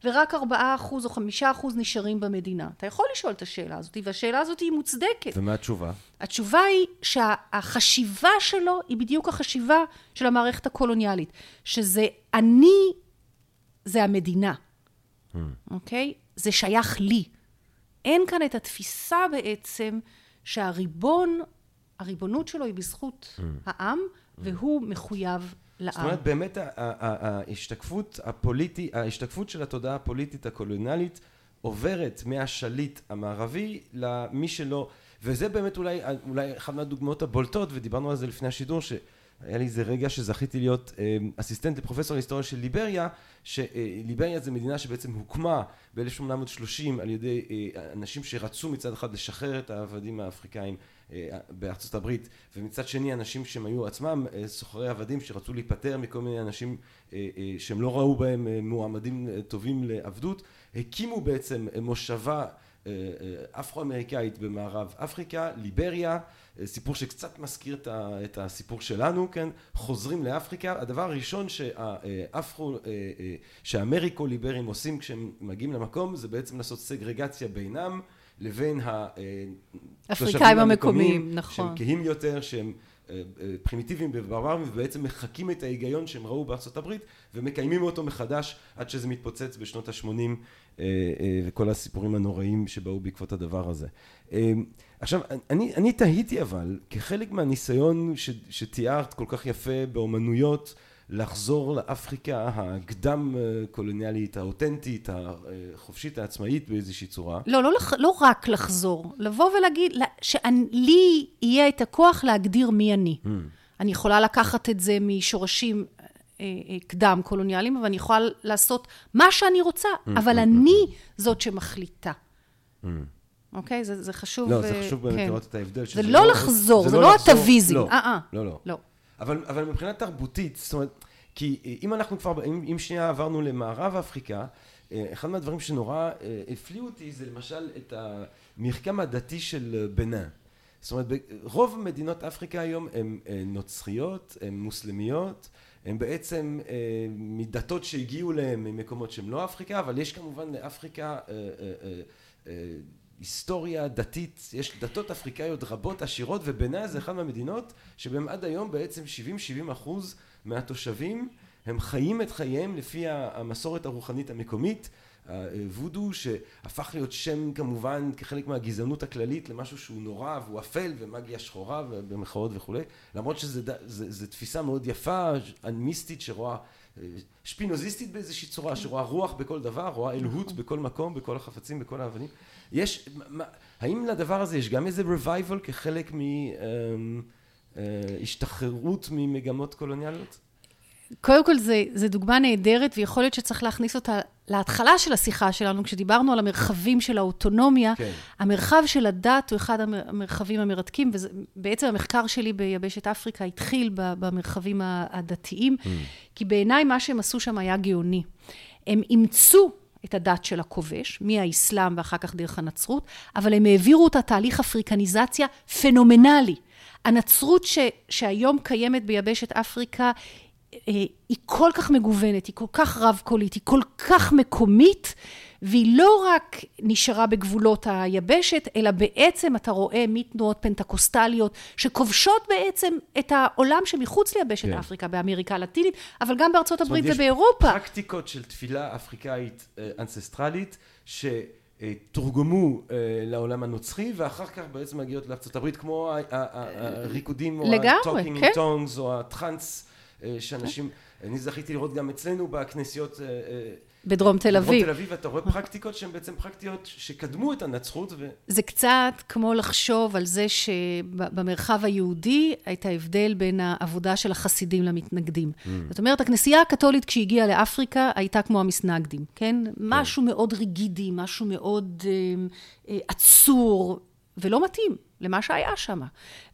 ורק 4 אחוז או 5 אחוז נשארים במדינה? אתה יכול לשאול את השאלה הזאת, והשאלה הזאת היא מוצדקת. ומה התשובה? התשובה היא שהחשיבה שלו היא בדיוק החשיבה של המערכת הקולוניאלית, שזה אני, זה המדינה, hmm. אוקיי? Hmm. Okay? זה שייך לי. אין כאן את התפיסה בעצם שהריבון הריבונות שלו היא בזכות mm. העם, והוא מחויב לעם. זאת אומרת, באמת ההשתקפות הפוליטית, ההשתקפות של התודעה הפוליטית הקולוניאלית עוברת מהשליט המערבי למי שלא, וזה באמת אולי, אולי אחת מהדוגמאות הבולטות, ודיברנו על זה לפני השידור, שהיה לי איזה רגע שזכיתי להיות אה, אסיסטנט לפרופסור להיסטוריה של ליבריה, שליבריה זה מדינה שבעצם הוקמה ב-1830 על ידי אה, אנשים שרצו מצד אחד לשחרר את העבדים האפריקאים אה, בארצות הברית ומצד שני אנשים שהם היו עצמם אה, סוחרי עבדים שרצו להיפטר מכל מיני אנשים אה, שהם לא ראו בהם מועמדים טובים לעבדות הקימו בעצם מושבה אפרו-אמריקאית במערב אפריקה, ליבריה, סיפור שקצת מזכיר את הסיפור שלנו, כן, חוזרים לאפריקה, הדבר הראשון שהאפרו, שהאמריקו-ליברים עושים כשהם מגיעים למקום זה בעצם לעשות סגרגציה בינם לבין האפריקאים המקומיים, נכון. שהם כהים יותר, שהם אה, אה, פרימיטיביים וברברים, ובעצם מחקים את ההיגיון שהם ראו בארצות הברית, ומקיימים אותו מחדש עד שזה מתפוצץ בשנות ה-80, אה, וכל הסיפורים הנוראים שבאו בעקבות הדבר הזה. עכשיו, אני, אני תהיתי אבל, כחלק מהניסיון ש, שתיארת כל כך יפה באומנויות, לחזור לאפריקה הקדם קולוניאלית, האותנטית, החופשית, העצמאית באיזושהי צורה. לא, לא, לא רק לחזור, לבוא ולהגיד שלי יהיה את הכוח להגדיר מי אני. Mm. אני יכולה לקחת את זה משורשים אה, אה, קדם קולוניאליים, אבל אני יכולה לעשות מה שאני רוצה, mm, אבל mm, אני זאת שמחליטה. אוקיי? זה, זה חשוב. לא, זה חשוב באמת כן. לראות את ההבדל. זה לא לחזור, זה, לא, לא הטוויזם. לא, אה, לא, לא. לא. אבל, אבל מבחינה תרבותית, זאת אומרת, כי אם אנחנו כבר, אם, אם שנייה עברנו למערב אפריקה, אחד מהדברים שנורא הפליאו אותי זה למשל את המרקם הדתי של בנן. זאת אומרת, רוב מדינות אפריקה היום הן נוצריות, הן מוסלמיות, הן בעצם מדתות שהגיעו להן ממקומות שהן לא אפריקה, אבל יש כמובן לאפריקה היסטוריה דתית, יש דתות אפריקאיות רבות עשירות ובעיניי זה אחד מהמדינות שבהם עד היום בעצם 70-70 אחוז מהתושבים הם חיים את חייהם לפי המסורת הרוחנית המקומית. וודו שהפך להיות שם כמובן כחלק מהגזענות הכללית למשהו שהוא נורא והוא אפל ומגיה שחורה במחאות וכולי למרות שזו תפיסה מאוד יפה מיסטית שרואה שפינוזיסטית באיזושהי צורה שרואה רוח בכל דבר רואה אלוהות בכל מקום בכל החפצים בכל האבנים. יש האם לדבר הזה יש גם איזה revival כחלק מהשתחררות ממגמות קולוניאליות קודם כל זה, זה דוגמה נהדרת, ויכול להיות שצריך להכניס אותה להתחלה של השיחה שלנו, כשדיברנו על המרחבים של האוטונומיה. כן. המרחב של הדת הוא אחד המרחבים המרתקים, ובעצם המחקר שלי ביבשת אפריקה התחיל במרחבים הדתיים, mm. כי בעיניי מה שהם עשו שם היה גאוני. הם אימצו את הדת של הכובש, מהאסלאם ואחר כך דרך הנצרות, אבל הם העבירו אותה תהליך אפריקניזציה פנומנלי. הנצרות ש, שהיום קיימת ביבשת אפריקה היא כל כך מגוונת, היא כל כך רב-קולית, היא כל כך מקומית, והיא לא רק נשארה בגבולות היבשת, אלא בעצם אתה רואה מתנועות פנטקוסטליות שכובשות בעצם את העולם שמחוץ ליבשת כן. אפריקה, באמריקה הלטינית, אבל גם בארצות הברית ובאירופה. יש פרקטיקות של תפילה אפריקאית אה, אנססטרלית, ש... תורגמו לעולם הנוצרי ואחר כך בעצם מגיעות לארצות הברית כמו הריקודים או ה-talking in tongues או הטראנס אה, שאנשים, אני זכיתי לראות גם אצלנו בכנסיות אה, אה, בדרום תל אביב. בדרום תל אביב, אתה רואה פרקטיקות שהן בעצם פרקטיקות שקדמו את הנצחות. ו... זה קצת כמו לחשוב על זה שבמרחב היהודי הייתה הבדל בין העבודה של החסידים למתנגדים. Mm. זאת אומרת, הכנסייה הקתולית כשהיא הגיעה לאפריקה הייתה כמו המסנגדים, כן? כן. משהו מאוד ריגידי, משהו מאוד אה, אה, עצור, ולא מתאים למה שהיה שם.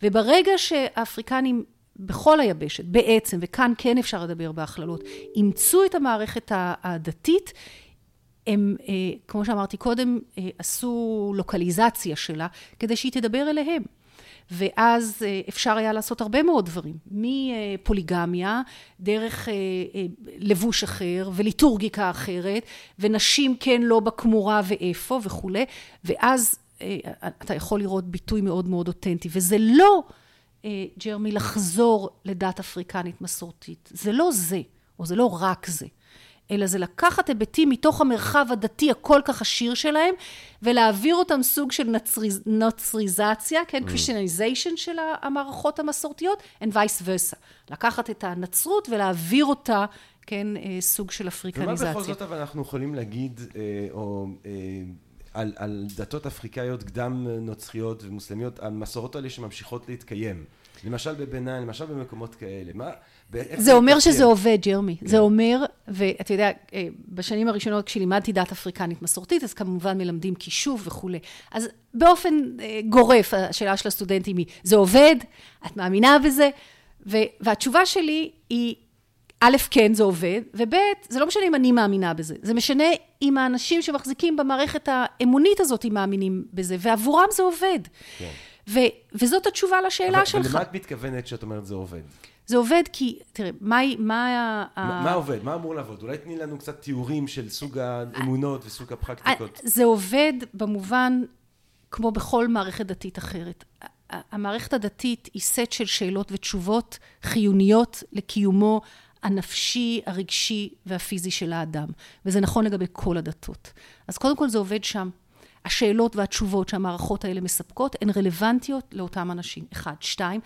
וברגע שהאפריקנים בכל היבשת, בעצם, וכאן כן אפשר לדבר בהכללות, אימצו את המערכת הדתית, הם, אה, כמו שאמרתי קודם, אה, עשו לוקליזציה שלה כדי שהיא תדבר אליהם. ואז אה, אפשר היה לעשות הרבה מאוד דברים, מפוליגמיה, דרך לבוש אחר וליטורגיקה אחרת, ונשים כן לא בכמורה ואיפה וכולי, ואז אתה יכול לראות ביטוי מאוד מאוד אותנטי, וזה לא ג'רמי, לחזור לדת אפריקנית מסורתית. זה לא זה, או זה לא רק זה, אלא זה לקחת היבטים מתוך המרחב הדתי הכל כך עשיר שלהם, ולהעביר אותם סוג של נצריז, נוצריזציה, כן, mm. קריסטיאניזיישן של המערכות המסורתיות, and vice versa. לקחת את הנצרות ולהעביר אותה, כן, אה, סוג של אפריקניזציה. ומה בכל זאת אבל אנחנו יכולים להגיד, אה, או... על, על דתות אפריקאיות קדם נוצריות ומוסלמיות, המסורות האלה שממשיכות להתקיים. למשל בביניים, למשל במקומות כאלה. מה... זה אומר שזה עובד, ג'רמי. כן. זה אומר, ואתה יודע, אה, בשנים הראשונות כשלימדתי דת אפריקנית מסורתית, אז כמובן מלמדים כישוף וכולי. אז באופן אה, גורף, השאלה של הסטודנטים היא, זה עובד? את מאמינה בזה? והתשובה שלי היא, א', כן, זה עובד, וב', זה לא משנה אם אני מאמינה בזה, זה משנה אם האנשים שמחזיקים במערכת האמונית הזאת מאמינים בזה, ועבורם זה עובד. כן. ו, וזאת התשובה לשאלה אבל, שלך. אבל למה את מתכוונת שאת אומרת זה עובד? זה עובד כי, תראה, מה... מה, מה, מה עובד? מה אמור לעבוד? אולי תני לנו קצת תיאורים של סוג האמונות וסוג הפרקטיקות. זה עובד במובן, כמו בכל מערכת דתית אחרת. המערכת הדתית היא סט של שאלות ותשובות חיוניות לקיומו הנפשי, הרגשי והפיזי של האדם. וזה נכון לגבי כל הדתות. אז קודם כל זה עובד שם. השאלות והתשובות שהמערכות האלה מספקות הן רלוונטיות לאותם אנשים. אחד. שתיים,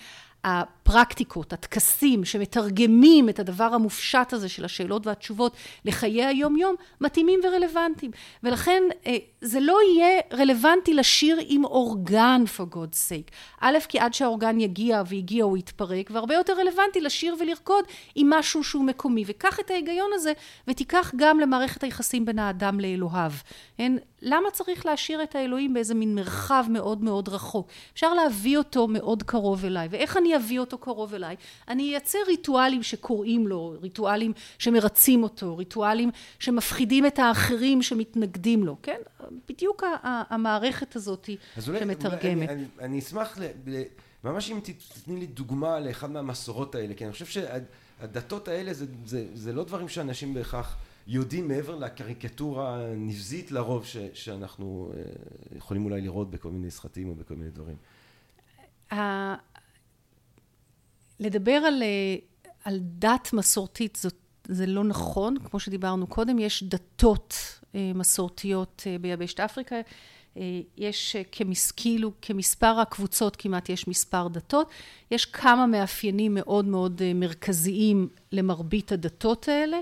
הפרקטיקות, הטקסים שמתרגמים את הדבר המופשט הזה של השאלות והתשובות לחיי היום-יום, מתאימים ורלוונטיים. ולכן אה, זה לא יהיה רלוונטי לשיר עם אורגן, for God's sake. א', כי עד שהאורגן יגיע והגיע הוא יתפרק, והרבה יותר רלוונטי לשיר ולרקוד עם משהו שהוא מקומי. וקח את ההיגיון הזה ותיקח גם למערכת היחסים בין האדם לאלוהיו. אין, למה צריך להשאיר את האלוהים באיזה מין מרחב מאוד מאוד רחוק? אפשר להביא אותו מאוד קרוב אליי. ואיך אני אביא אותו קרוב אליי? אני אייצר ריטואלים שקוראים לו, ריטואלים שמרצים אותו, ריטואלים שמפחידים את האחרים שמתנגדים לו, כן? בדיוק המערכת הזאת שמתרגמת. אני, אני, אני אשמח, ל, ל, ממש אם תתני לי דוגמה לאחד מהמסורות האלה, כי אני חושב שהדתות האלה זה, זה, זה לא דברים שאנשים בהכרח... יודעים מעבר לקריקטורה הנבזית לרוב ש, שאנחנו אה, יכולים אולי לראות בכל מיני סרטים או בכל מיני דברים. לדבר על, אה, על דת מסורתית זאת, זה לא נכון, כמו שדיברנו קודם, יש דתות אה, מסורתיות ביבשת אפריקה, יש כמס, כאילו כמספר הקבוצות כמעט יש מספר דתות, יש כמה מאפיינים מאוד מאוד מרכזיים למרבית הדתות האלה.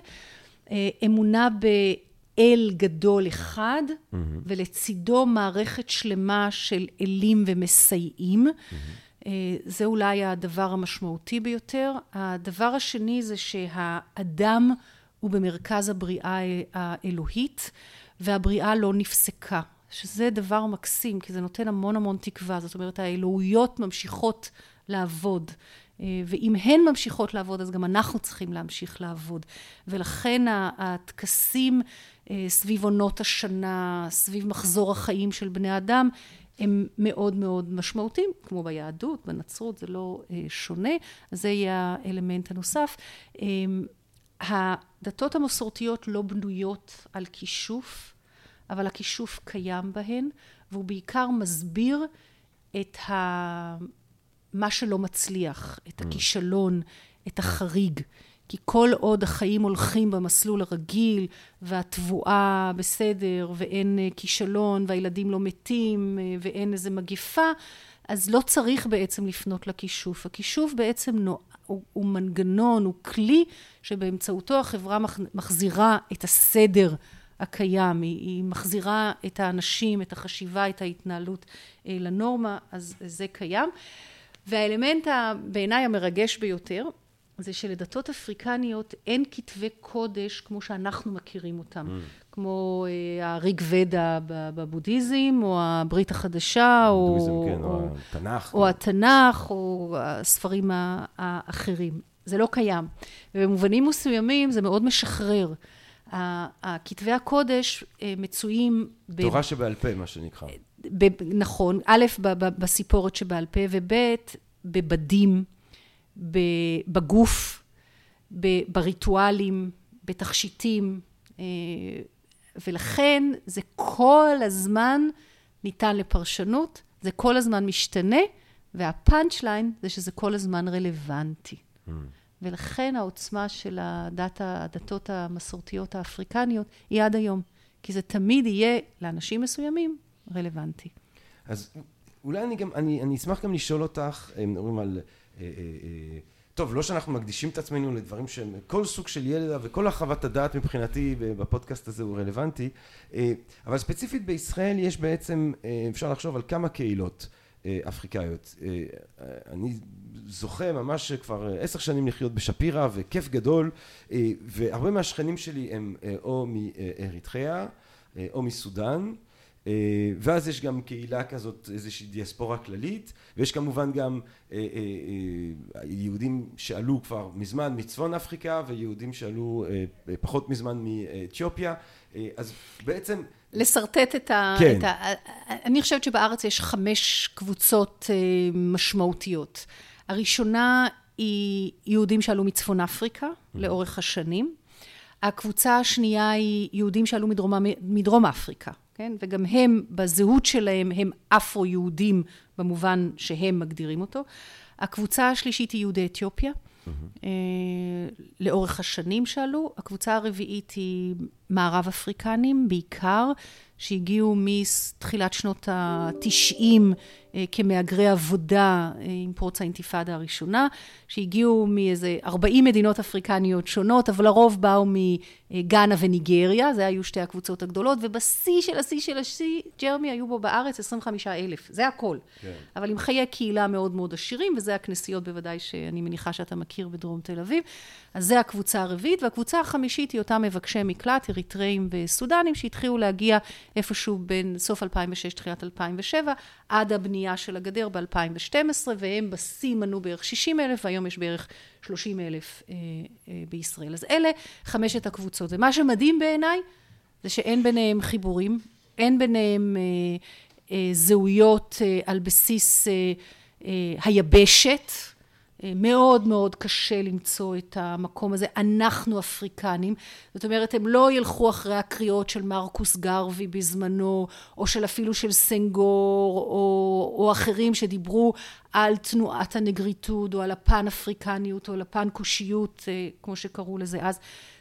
אה, אמונה באל גדול אחד, mm-hmm. ולצידו מערכת שלמה של אלים ומסייעים. Mm-hmm. זה אולי הדבר המשמעותי ביותר. הדבר השני זה שהאדם הוא במרכז הבריאה האלוהית, והבריאה לא נפסקה. שזה דבר מקסים, כי זה נותן המון המון תקווה. זאת אומרת, האלוהויות ממשיכות לעבוד. אה, ואם הן ממשיכות לעבוד, אז גם אנחנו צריכים להמשיך לעבוד. ולכן הטקסים אה, סביב עונות השנה, סביב מחזור החיים של בני אדם, הם מאוד מאוד משמעותיים, כמו ביהדות, בנצרות, זה לא אה, שונה, אז זה יהיה האלמנט הנוסף. הדתות המסורתיות לא בנויות על כישוף, אבל הכישוף קיים בהן, והוא בעיקר מסביר את ה... מה שלא מצליח, את mm. הכישלון, את החריג. כי כל עוד החיים הולכים במסלול הרגיל, והתבואה בסדר, ואין אה, כישלון, והילדים לא מתים, אה, ואין איזה מגיפה, אז לא צריך בעצם לפנות לכישוף. הכישוף בעצם נו, הוא, הוא מנגנון, הוא כלי שבאמצעותו החברה מחזירה את הסדר הקיים, היא, היא מחזירה את האנשים, את החשיבה, את ההתנהלות אה, לנורמה, אז זה קיים. והאלמנט בעיניי המרגש ביותר, זה שלדתות אפריקניות אין כתבי קודש כמו שאנחנו מכירים אותם. Mm. כמו אה, הריג ודה בבודהיזם, או הברית החדשה, או, כן, או, או התנ"ך. או התנ"ך, או הספרים האחרים. זה לא קיים. ובמובנים מסוימים זה מאוד משחרר. הכתבי הקודש אה, מצויים... תורה ב... שבעל פה, מה שנקרא. נכון, א', בסיפורת שבעל פה, וב', בבדים, בגוף, בריטואלים, בתכשיטים, אה, ולכן זה כל הזמן ניתן לפרשנות, זה כל הזמן משתנה, והפאנצ' ליין זה שזה כל הזמן רלוונטי. Mm. ולכן העוצמה של הדת, הדתות המסורתיות האפריקניות היא עד היום. כי זה תמיד יהיה לאנשים מסוימים רלוונטי. אז אולי אני גם, אני, אני אשמח גם לשאול אותך, אם מדברים על... אה, אה, אה, טוב, לא שאנחנו מקדישים את עצמנו לדברים שהם כל סוג של ידע וכל הרחבת הדעת מבחינתי בפודקאסט הזה הוא רלוונטי, אבל ספציפית בישראל יש בעצם, אפשר לחשוב על כמה קהילות אפריקאיות. אני זוכה ממש כבר עשר שנים לחיות בשפירא וכיף גדול, והרבה מהשכנים שלי הם או מאריתריאה או מסודאן. אה, ואז יש גם קהילה כזאת, איזושהי דיאספורה כללית, ויש כמובן גם אה, אה, יהודים שעלו כבר מזמן מצפון אפריקה, ויהודים שעלו פחות מזמן מאתיופיה, אז בעצם... לשרטט את ה... כן. את ה... אני חושבת שבארץ יש חמש קבוצות משמעותיות. הראשונה היא יהודים שעלו מצפון אפריקה. לאורך השנים. הקבוצה השנייה היא יהודים שעלו מדרום, מדרום אפריקה. כן? וגם הם, בזהות שלהם, הם אפרו-יהודים במובן שהם מגדירים אותו. הקבוצה השלישית היא יהודי אתיופיה, mm-hmm. לאורך השנים שעלו. הקבוצה הרביעית היא מערב אפריקנים בעיקר, שהגיעו מתחילת שנות התשעים אה, כמהגרי עבודה אה, עם פרוץ האינתיפאדה הראשונה, שהגיעו מאיזה 40 מדינות אפריקניות שונות, אבל לרוב באו מגאנה וניגריה, זה היו שתי הקבוצות הגדולות, ובשיא של השיא של השיא, ג'רמי היו בו בארץ 25 אלף, זה הכל. כן. אבל עם חיי קהילה מאוד מאוד עשירים, וזה הכנסיות בוודאי שאני מניחה שאתה מכיר בדרום תל אביב. אז זה הקבוצה הרביעית, והקבוצה החמישית היא אותם מבקשי מקלט, אריתראים וסודנים, שהתחילו להגיע איפשהו בין סוף 2006, תחילת 2007, עד הבנייה של הגדר ב-2012, והם בשיא מנו בערך 60 אלף, והיום יש בערך 30 אלף אה, אה, בישראל. אז אלה חמשת הקבוצות. ומה שמדהים בעיניי, זה שאין ביניהם חיבורים, אין ביניהם אה, אה, זהויות אה, על בסיס אה, אה, היבשת. מאוד מאוד קשה למצוא את המקום הזה. אנחנו אפריקנים. זאת אומרת, הם לא ילכו אחרי הקריאות של מרקוס גרווי בזמנו, או של אפילו של סנגור, או, או אחרים שדיברו על תנועת הנגריטוד, או על הפן אפריקניות, או על הפן כושיות, אה, כמו שקראו לזה אז.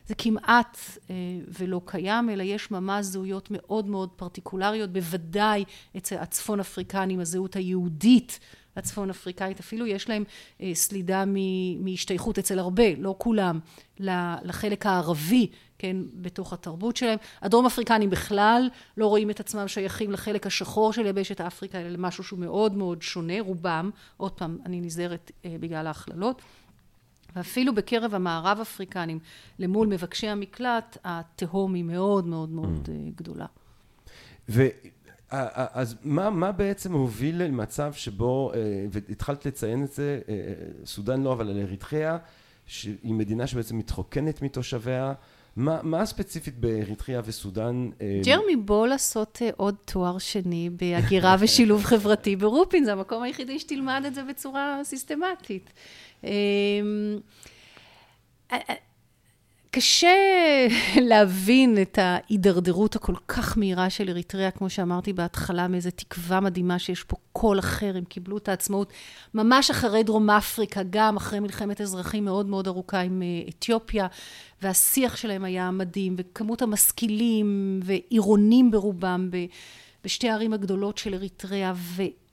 זה כמעט אה, ולא קיים, אלא יש ממש זהויות מאוד מאוד פרטיקולריות, בוודאי אצל הצפון אפריקנים, הזהות היהודית הצפון אפריקאית, אפילו יש להם אה, סלידה מהשתייכות אצל הרבה, לא כולם, לחלק הערבי, כן, בתוך התרבות שלהם. הדרום אפריקנים בכלל לא רואים את עצמם שייכים לחלק השחור של יבשת אפריקה, אלא למשהו שהוא מאוד מאוד שונה, רובם, עוד פעם, אני נזהרת אה, בגלל ההכללות. ואפילו בקרב המערב אפריקנים, למול מבקשי המקלט, התהום היא מאוד מאוד מאוד mm. אה, גדולה. אז מה, מה בעצם הוביל למצב שבו, אה, והתחלת לציין את זה, אה, סודאן לא, אבל על אריתריאה, שהיא מדינה שבעצם מתחוקנת מתושביה, מה, מה ספציפית באריתריאה וסודאן? אה, ג'רמי, בוא לעשות עוד תואר שני בהגירה ושילוב חברתי ברופין, זה המקום היחידי שתלמד את זה בצורה סיסטמטית. קשה להבין את ההידרדרות הכל כך מהירה של אריתריאה, כמו שאמרתי בהתחלה, מאיזו תקווה מדהימה שיש פה קול אחר, הם קיבלו את העצמאות ממש אחרי דרום אפריקה, גם אחרי מלחמת אזרחים מאוד מאוד ארוכה עם אה, אתיופיה, והשיח שלהם היה מדהים, וכמות המשכילים ועירונים ברובם בשתי הערים הגדולות של אריתריאה,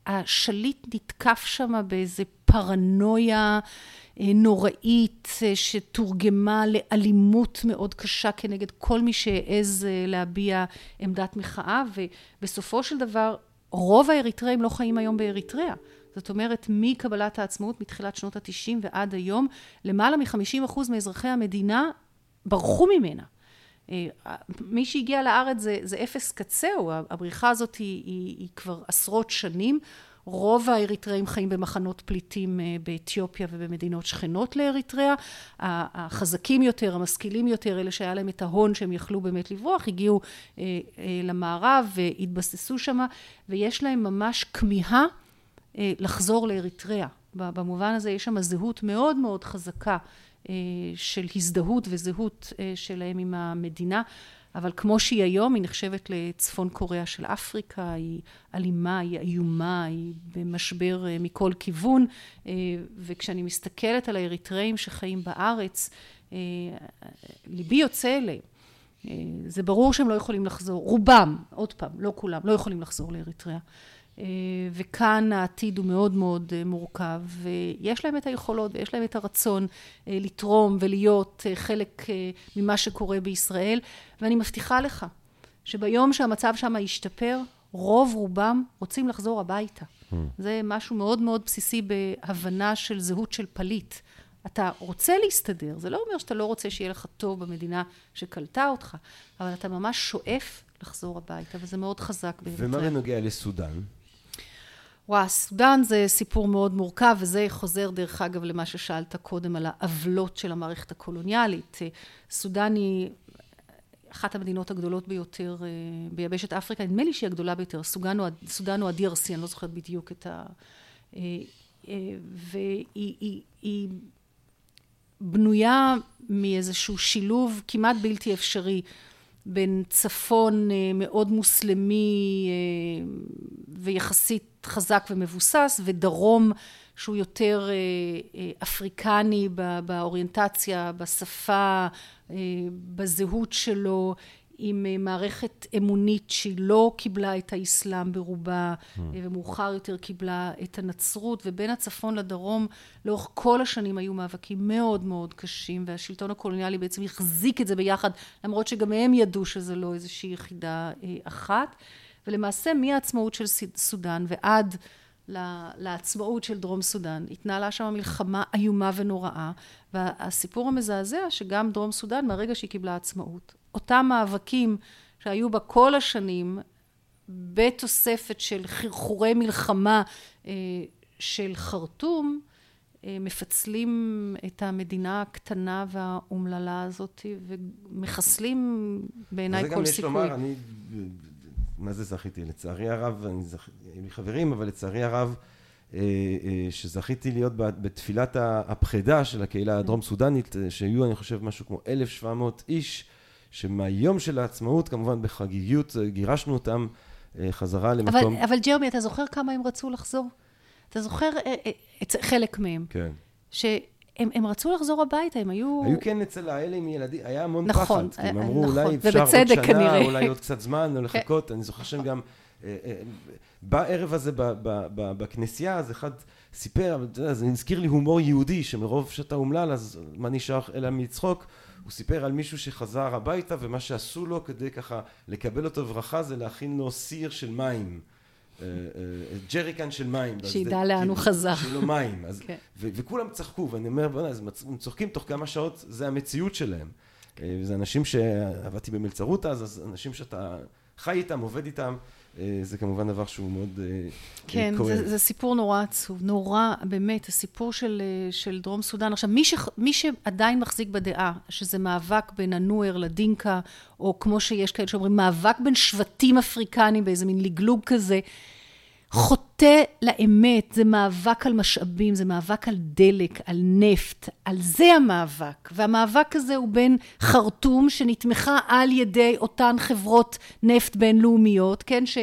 והשליט נתקף שם באיזה פרנויה. אה, נוראית אה, שתורגמה לאלימות מאוד קשה כנגד כל מי שהעז אה, להביע עמדת מחאה ובסופו של דבר רוב האריתראים לא חיים היום באריתריאה. זאת אומרת, מקבלת העצמאות, מתחילת שנות התשעים ועד היום, למעלה מחמישים אחוז מאזרחי המדינה ברחו ממנה. מי שהגיע לארץ זה, זה אפס קצהו, הבריחה הזאת היא, היא, היא כבר עשרות שנים. רוב האריתראים חיים במחנות פליטים אה, באתיופיה ובמדינות שכנות לאריתריאה. החזקים יותר, המשכילים יותר, אלה שהיה להם את ההון שהם יכלו באמת לברוח, הגיעו אה, אה, למערב והתבססו שם, ויש להם ממש כמיהה לחזור לאריתריאה. במובן הזה יש שם זהות מאוד מאוד חזקה של הזדהות וזהות שלהם עם המדינה. אבל כמו שהיא היום, היא נחשבת לצפון קוריאה של אפריקה, היא אלימה, היא איומה, היא במשבר אה, מכל כיוון, אה, וכשאני מסתכלת על האריתראים שחיים בארץ, אה, ליבי יוצא אליהם. זה ברור שהם לא יכולים לחזור, רובם, עוד פעם, לא כולם, לא יכולים לחזור לאריתריאה. אה, וכאן העתיד הוא מאוד מאוד אה, מורכב, ויש להם את היכולות ויש להם את הרצון אה, לתרום ולהיות חלק ממה שקורה בישראל, ואני מבטיחה לך שביום שהמצב שם ישתפר, רוב רובם רוצים לחזור הביתה. Mm. זה משהו מאוד מאוד בסיסי בהבנה של זהות של פליט. אתה רוצה להסתדר, זה לא אומר שאתה לא רוצה שיהיה לך טוב במדינה שקלטה אותך, אבל אתה ממש שואף לחזור הביתה, וזה מאוד חזק באריתריאה. ומה בנוגע לסודאן? וואה, סודאן זה סיפור מאוד מורכב, וזה חוזר דרך אגב למה ששאלת קודם על העוולות של המערכת הקולוניאלית. סודאן היא אחת המדינות הגדולות ביותר אה, ביבשת אפריקה, נדמה לי שהיא הגדולה ביותר, סודאן או, סודאן או ה-DRC, אני לא זוכרת בדיוק את ה... אה, אה, והיא היא, היא בנויה מאיזשהו שילוב כמעט בלתי אפשרי בין צפון מאוד מוסלמי ויחסית חזק ומבוסס, ודרום שהוא יותר אה, אה, אפריקני באוריינטציה, בשפה, אה, בזהות שלו, עם מערכת אמונית שהיא לא קיבלה את האסלאם ברובה mm. ומאוחר יותר קיבלה את הנצרות ובין הצפון לדרום לאורך כל השנים היו מאבקים מאוד מאוד קשים והשלטון הקולוניאלי בעצם החזיק את זה ביחד למרות שגם הם ידעו שזה לא איזושהי יחידה אחת ולמעשה מהעצמאות של סודאן ועד לעצמאות של דרום סודאן. התנהלה שם מלחמה איומה ונוראה, והסיפור המזעזע שגם דרום סודאן מהרגע שהיא קיבלה עצמאות, אותם מאבקים שהיו בה כל השנים בתוספת של חרחורי מלחמה אה, של חרטום, אה, מפצלים את המדינה הקטנה והאומללה הזאת ומחסלים בעיניי כל סיכוי. זה גם יש לומר, אני מה זה זכיתי? לצערי הרב, אני זכ... לי חברים, אבל לצערי הרב, אה, אה, שזכיתי להיות בתפילת הפחידה של הקהילה הדרום סודנית, אה, שהיו אני חושב משהו כמו 1,700 איש, שמהיום של העצמאות כמובן בחגיגיות גירשנו אותם חזרה למקום... אבל, אבל ג'רמי, אתה זוכר כמה הם רצו לחזור? אתה זוכר חלק מהם. כן. ש... הם, הם רצו לחזור הביתה, הם היו... היו כן אצל האלה עם ילדים, היה המון נכון, פחד. הם אמרו, נכון, אולי אפשר עוד שנה, כנראה. אולי עוד קצת זמן, או לחכות. אני זוכר שהם גם... אה, אה, בערב הזה בכנסייה, אז אחד סיפר, אבל אתה יודע, זה הזכיר לי הומור יהודי, שמרוב שאתה אומלל, אז מה נשאר אלא מצחוק? הוא סיפר על מישהו שחזר הביתה, ומה שעשו לו כדי ככה לקבל אותו ברכה, זה להכין לו סיר של מים. אה, אה, ג'ריקן של מים. שידע לאן הוא חזר. שיהיה לו מים. כן. וכולם צחקו, ואני אומר, בוא'נה, הם צוחקים תוך כמה שעות, זה המציאות שלהם. אה, וזה אנשים שעבדתי במלצרות אז, אז אנשים שאתה חי איתם, עובד איתם. זה כמובן דבר שהוא מאוד כן, כואב. כן, זה, זה סיפור נורא עצוב, נורא, באמת, הסיפור של, של דרום סודאן. עכשיו, מי, ש, מי שעדיין מחזיק בדעה שזה מאבק בין הנואר לדינקה, או כמו שיש כאלה שאומרים, מאבק בין שבטים אפריקנים באיזה מין לגלוג כזה, חוטא לאמת, זה מאבק על משאבים, זה מאבק על דלק, על נפט, על זה המאבק. והמאבק הזה הוא בין חרטום, שנתמכה על ידי אותן חברות נפט בינלאומיות, כן, ש...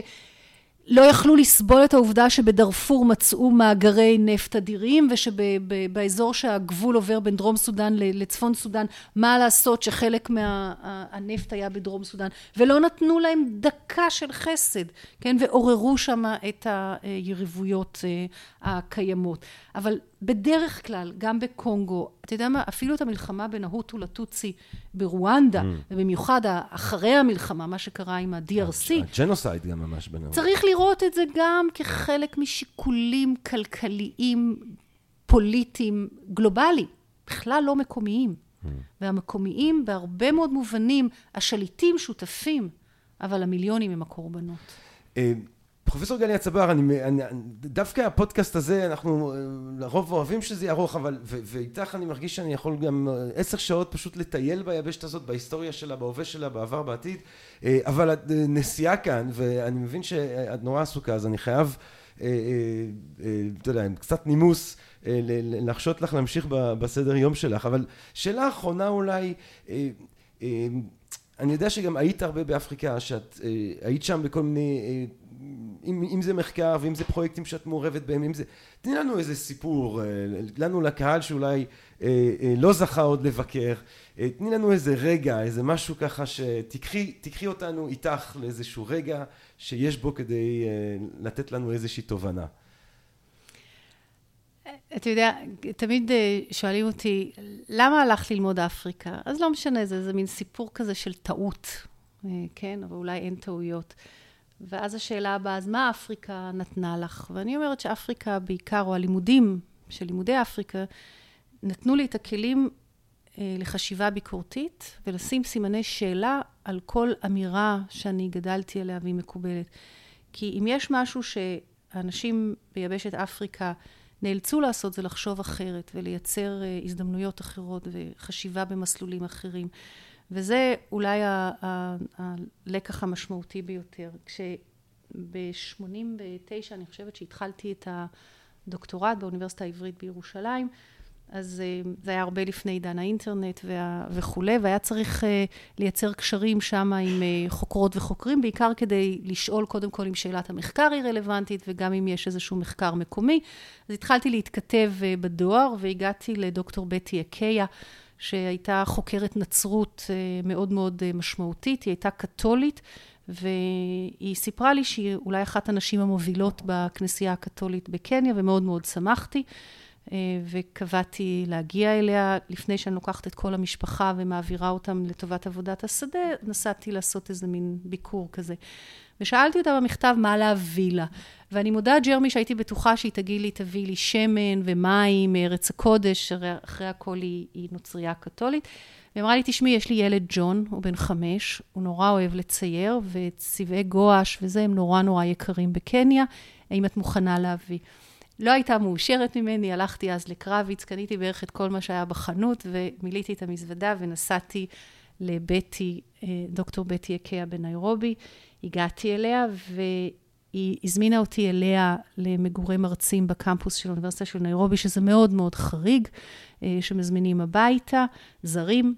לא יכלו לסבול את העובדה שבדארפור מצאו מאגרי נפט אדירים ושבאזור שהגבול עובר בין דרום סודאן לצפון סודאן מה לעשות שחלק מהנפט היה בדרום סודאן? ולא נתנו להם דקה של חסד כן? ועוררו שם את היריבויות אה, הקיימות. אבל בדרך כלל, גם בקונגו, אתה יודע מה, אפילו את המלחמה בין ההוטו לטוצי ברואנדה, mm. ובמיוחד אחרי המלחמה, מה שקרה עם ה-DRC. הג'נוסייד גם ממש בין ההוטו. צריך לראות את זה גם כחלק משיקולים כלכליים, פוליטיים, גלובליים, בכלל לא מקומיים. Mm. והמקומיים, בהרבה מאוד מובנים, השליטים שותפים, אבל המיליונים הם הקורבנות. פרופסור גליה צבר, אני, אני, דווקא הפודקאסט הזה, אנחנו אה, לרוב אוהבים שזה יהיה ארוך, אבל, ו, ואיתך אני מרגיש שאני יכול גם אה, עשר שעות פשוט לטייל ביבשת הזאת, בהיסטוריה שלה, בהווה שלה, בעבר, בעתיד, אה, אבל את נסיעה כאן, ואני מבין שאת נורא עסוקה, אז אני חייב, אתה יודע, עם קצת נימוס, להחשות לך להמשיך בסדר יום שלך, אבל שאלה אחרונה אולי, אני יודע שגם היית הרבה באפריקה, שאת היית שם בכל מיני אם, אם זה מחקר ואם זה פרויקטים שאת מעורבת בהם, אם זה... תני לנו איזה סיפור, אה, לנו לקהל שאולי אה, אה, לא זכה עוד לבקר, תני לנו איזה רגע, איזה משהו ככה שתיקחי אותנו איתך לאיזשהו רגע שיש בו כדי לתת לנו איזושהי תובנה. אתה יודע, תמיד שואלים אותי, למה הלכת ללמוד אפריקה? אז לא משנה, זה, זה מין סיפור כזה של טעות, כן? אבל אולי אין טעויות. ואז השאלה הבאה, אז מה אפריקה נתנה לך? ואני אומרת שאפריקה בעיקר, או הלימודים של לימודי אפריקה, נתנו לי את הכלים אה, לחשיבה ביקורתית ולשים סימני שאלה על כל אמירה שאני גדלתי עליה והיא מקובלת. כי אם יש משהו שאנשים ביבשת אפריקה נאלצו לעשות זה לחשוב אחרת ולייצר אה, הזדמנויות אחרות וחשיבה במסלולים אחרים. וזה אולי הלקח המשמעותי ביותר. כשב-89 אני חושבת שהתחלתי את הדוקטורט באוניברסיטה העברית בירושלים, אז אה, זה היה הרבה לפני עידן האינטרנט וה, וכולי, והיה צריך אה, לייצר קשרים שם עם אה, חוקרות וחוקרים, בעיקר כדי לשאול קודם כל אם שאלת המחקר היא רלוונטית, וגם אם יש איזשהו מחקר מקומי. אז התחלתי להתכתב בדואר, והגעתי לדוקטור בטי אקיה, שהייתה חוקרת נצרות מאוד מאוד משמעותית, היא הייתה קתולית, והיא סיפרה לי שהיא אולי אחת הנשים המובילות בכנסייה הקתולית בקניה, ומאוד מאוד שמחתי. וקבעתי להגיע אליה לפני שאני לוקחת את כל המשפחה ומעבירה אותם לטובת עבודת השדה, נסעתי לעשות איזה מין ביקור כזה. ושאלתי אותה במכתב מה להביא לה. ואני מודה, ג'רמי, שהייתי בטוחה שהיא תגיד לי, תביא לי שמן ומים מארץ הקודש, אחרי הכל היא, היא נוצרייה קתולית. והיא אמרה לי, תשמעי, יש לי ילד ג'ון, הוא בן חמש, הוא נורא אוהב לצייר, וצבעי גואש וזה, הם נורא נורא יקרים בקניה, האם את מוכנה להביא? לא הייתה מאושרת ממני, הלכתי אז לקרביץ, קניתי בערך את כל מה שהיה בחנות, ומילאתי את המזוודה ונסעתי לבטי, אה, דוקטור בטי אקיה בניירובי. הגעתי אליה, והיא הזמינה אותי אליה למגורי מרצים בקמפוס של האוניברסיטה של ניירובי, שזה מאוד מאוד חריג, אה, שמזמינים הביתה, זרים.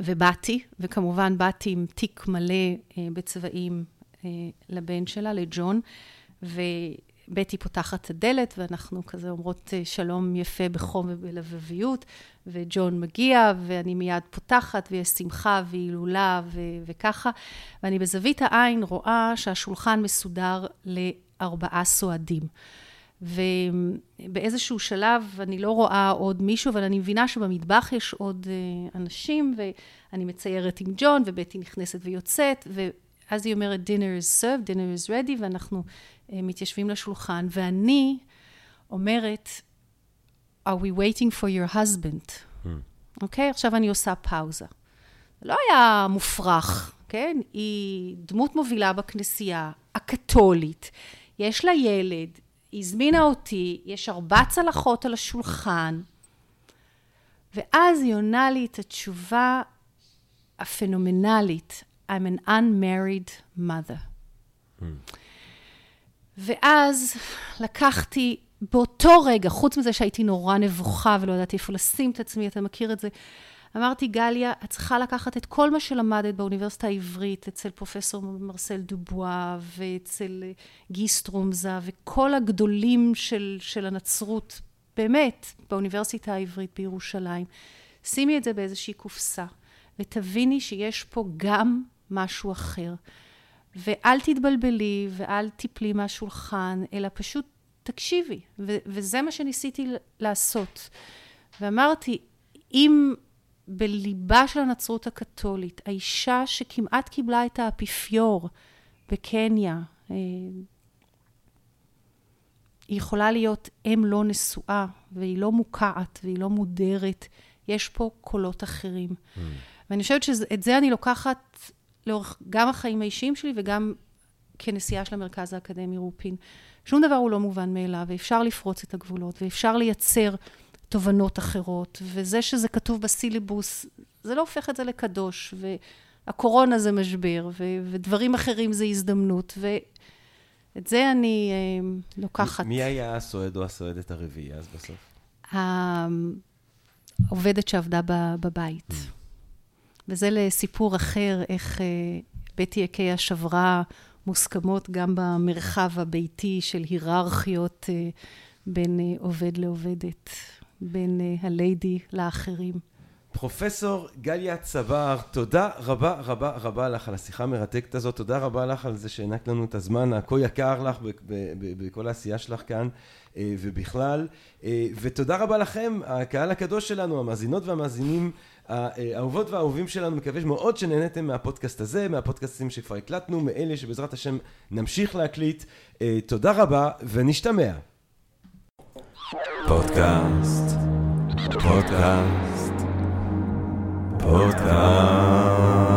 ובאתי, וכמובן באתי עם תיק מלא אה, בצבעים לבן שלה, לג'ון, ו... בטי פותחת את הדלת, ואנחנו כזה אומרות אה, שלום יפה בחום ובלבביות, וג'ון מגיע, ואני מיד פותחת, ויש שמחה והילולה ו- וככה, ואני בזווית העין רואה שהשולחן מסודר לארבעה סועדים. ובאיזשהו שלב אני לא רואה עוד מישהו, אבל אני מבינה שבמטבח יש עוד אה, אנשים, ואני מציירת עם ג'ון, ובטי נכנסת ויוצאת, ואז היא אומרת, dinner is served, dinner is ready, ואנחנו אה, מתיישבים לשולחן, ואני אומרת, are we waiting for your husband? Hmm. אוקיי? Mm. Okay? עכשיו אני עושה פאוזה. זה לא היה מופרך, כן? היא דמות מובילה בכנסייה, הקתולית, יש לה ילד, היא הזמינה אותי, יש ארבע צלחות על השולחן, ואז היא עונה לי את התשובה הפנומנלית, I'm an unmarried mother. Mm. ואז לקחתי באותו רגע, חוץ מזה שהייתי נורא נבוכה ולא ידעתי איפה לשים את עצמי, אתה מכיר את זה, אמרתי, גליה, את צריכה לקחת את כל מה שלמדת באוניברסיטה העברית, אצל פרופסור מרסל דובואה ואצל גיסטרומזה וכל הגדולים של, של הנצרות, באמת, באוניברסיטה העברית בירושלים. שימי את זה באיזושהי קופסה, ותביני שיש פה גם משהו אחר. ואל תתבלבלי ואל תיפלי מהשולחן, אלא פשוט תקשיבי. ו- וזה מה שניסיתי לעשות. ואמרתי, אם בליבה של הנצרות הקתולית, האישה שכמעט קיבלה את האפיפיור בקניה, אה, היא יכולה להיות אם לא נשואה, והיא לא מוקעת, והיא לא מודרת. יש פה קולות אחרים. Mm. ואני חושבת שאת זה אני לוקחת לאורך גם החיים האישיים שלי וגם כנשיאה של המרכז האקדמי רופין. שום דבר הוא לא מובן מאליו, ואפשר לפרוץ את הגבולות, ואפשר לייצר תובנות אחרות, וזה שזה כתוב בסילבוס, זה לא הופך את זה לקדוש, והקורונה זה משבר, ו- ודברים אחרים זה הזדמנות, ואת זה אני אה, לוקחת. מי היה הסועד או הסועדת הרביעי אז בסוף? העובדת שעבדה בבית. וזה לסיפור אחר, איך אה, בטי אקיה שברה מוסכמות גם במרחב הביתי של היררכיות אה, בין אה, עובד לעובדת, בין הליידי לאחרים. פרופסור גליה צבר, תודה רבה רבה רבה לך על השיחה המרתקת הזאת, תודה רבה לך על זה שהענקת לנו את הזמן הכה יקר לך בכל העשייה שלך כאן ובכלל, ותודה רבה לכם, הקהל הקדוש שלנו, המאזינות והמאזינים האהובות והאהובים שלנו, מקווה מאוד שנהנתם מהפודקאסט הזה, מהפודקאסטים שכבר הקלטנו, מאלה שבעזרת השם נמשיך להקליט. אה, תודה רבה ונשתמע. פודקאסט, פודקאסט, פודקאסט.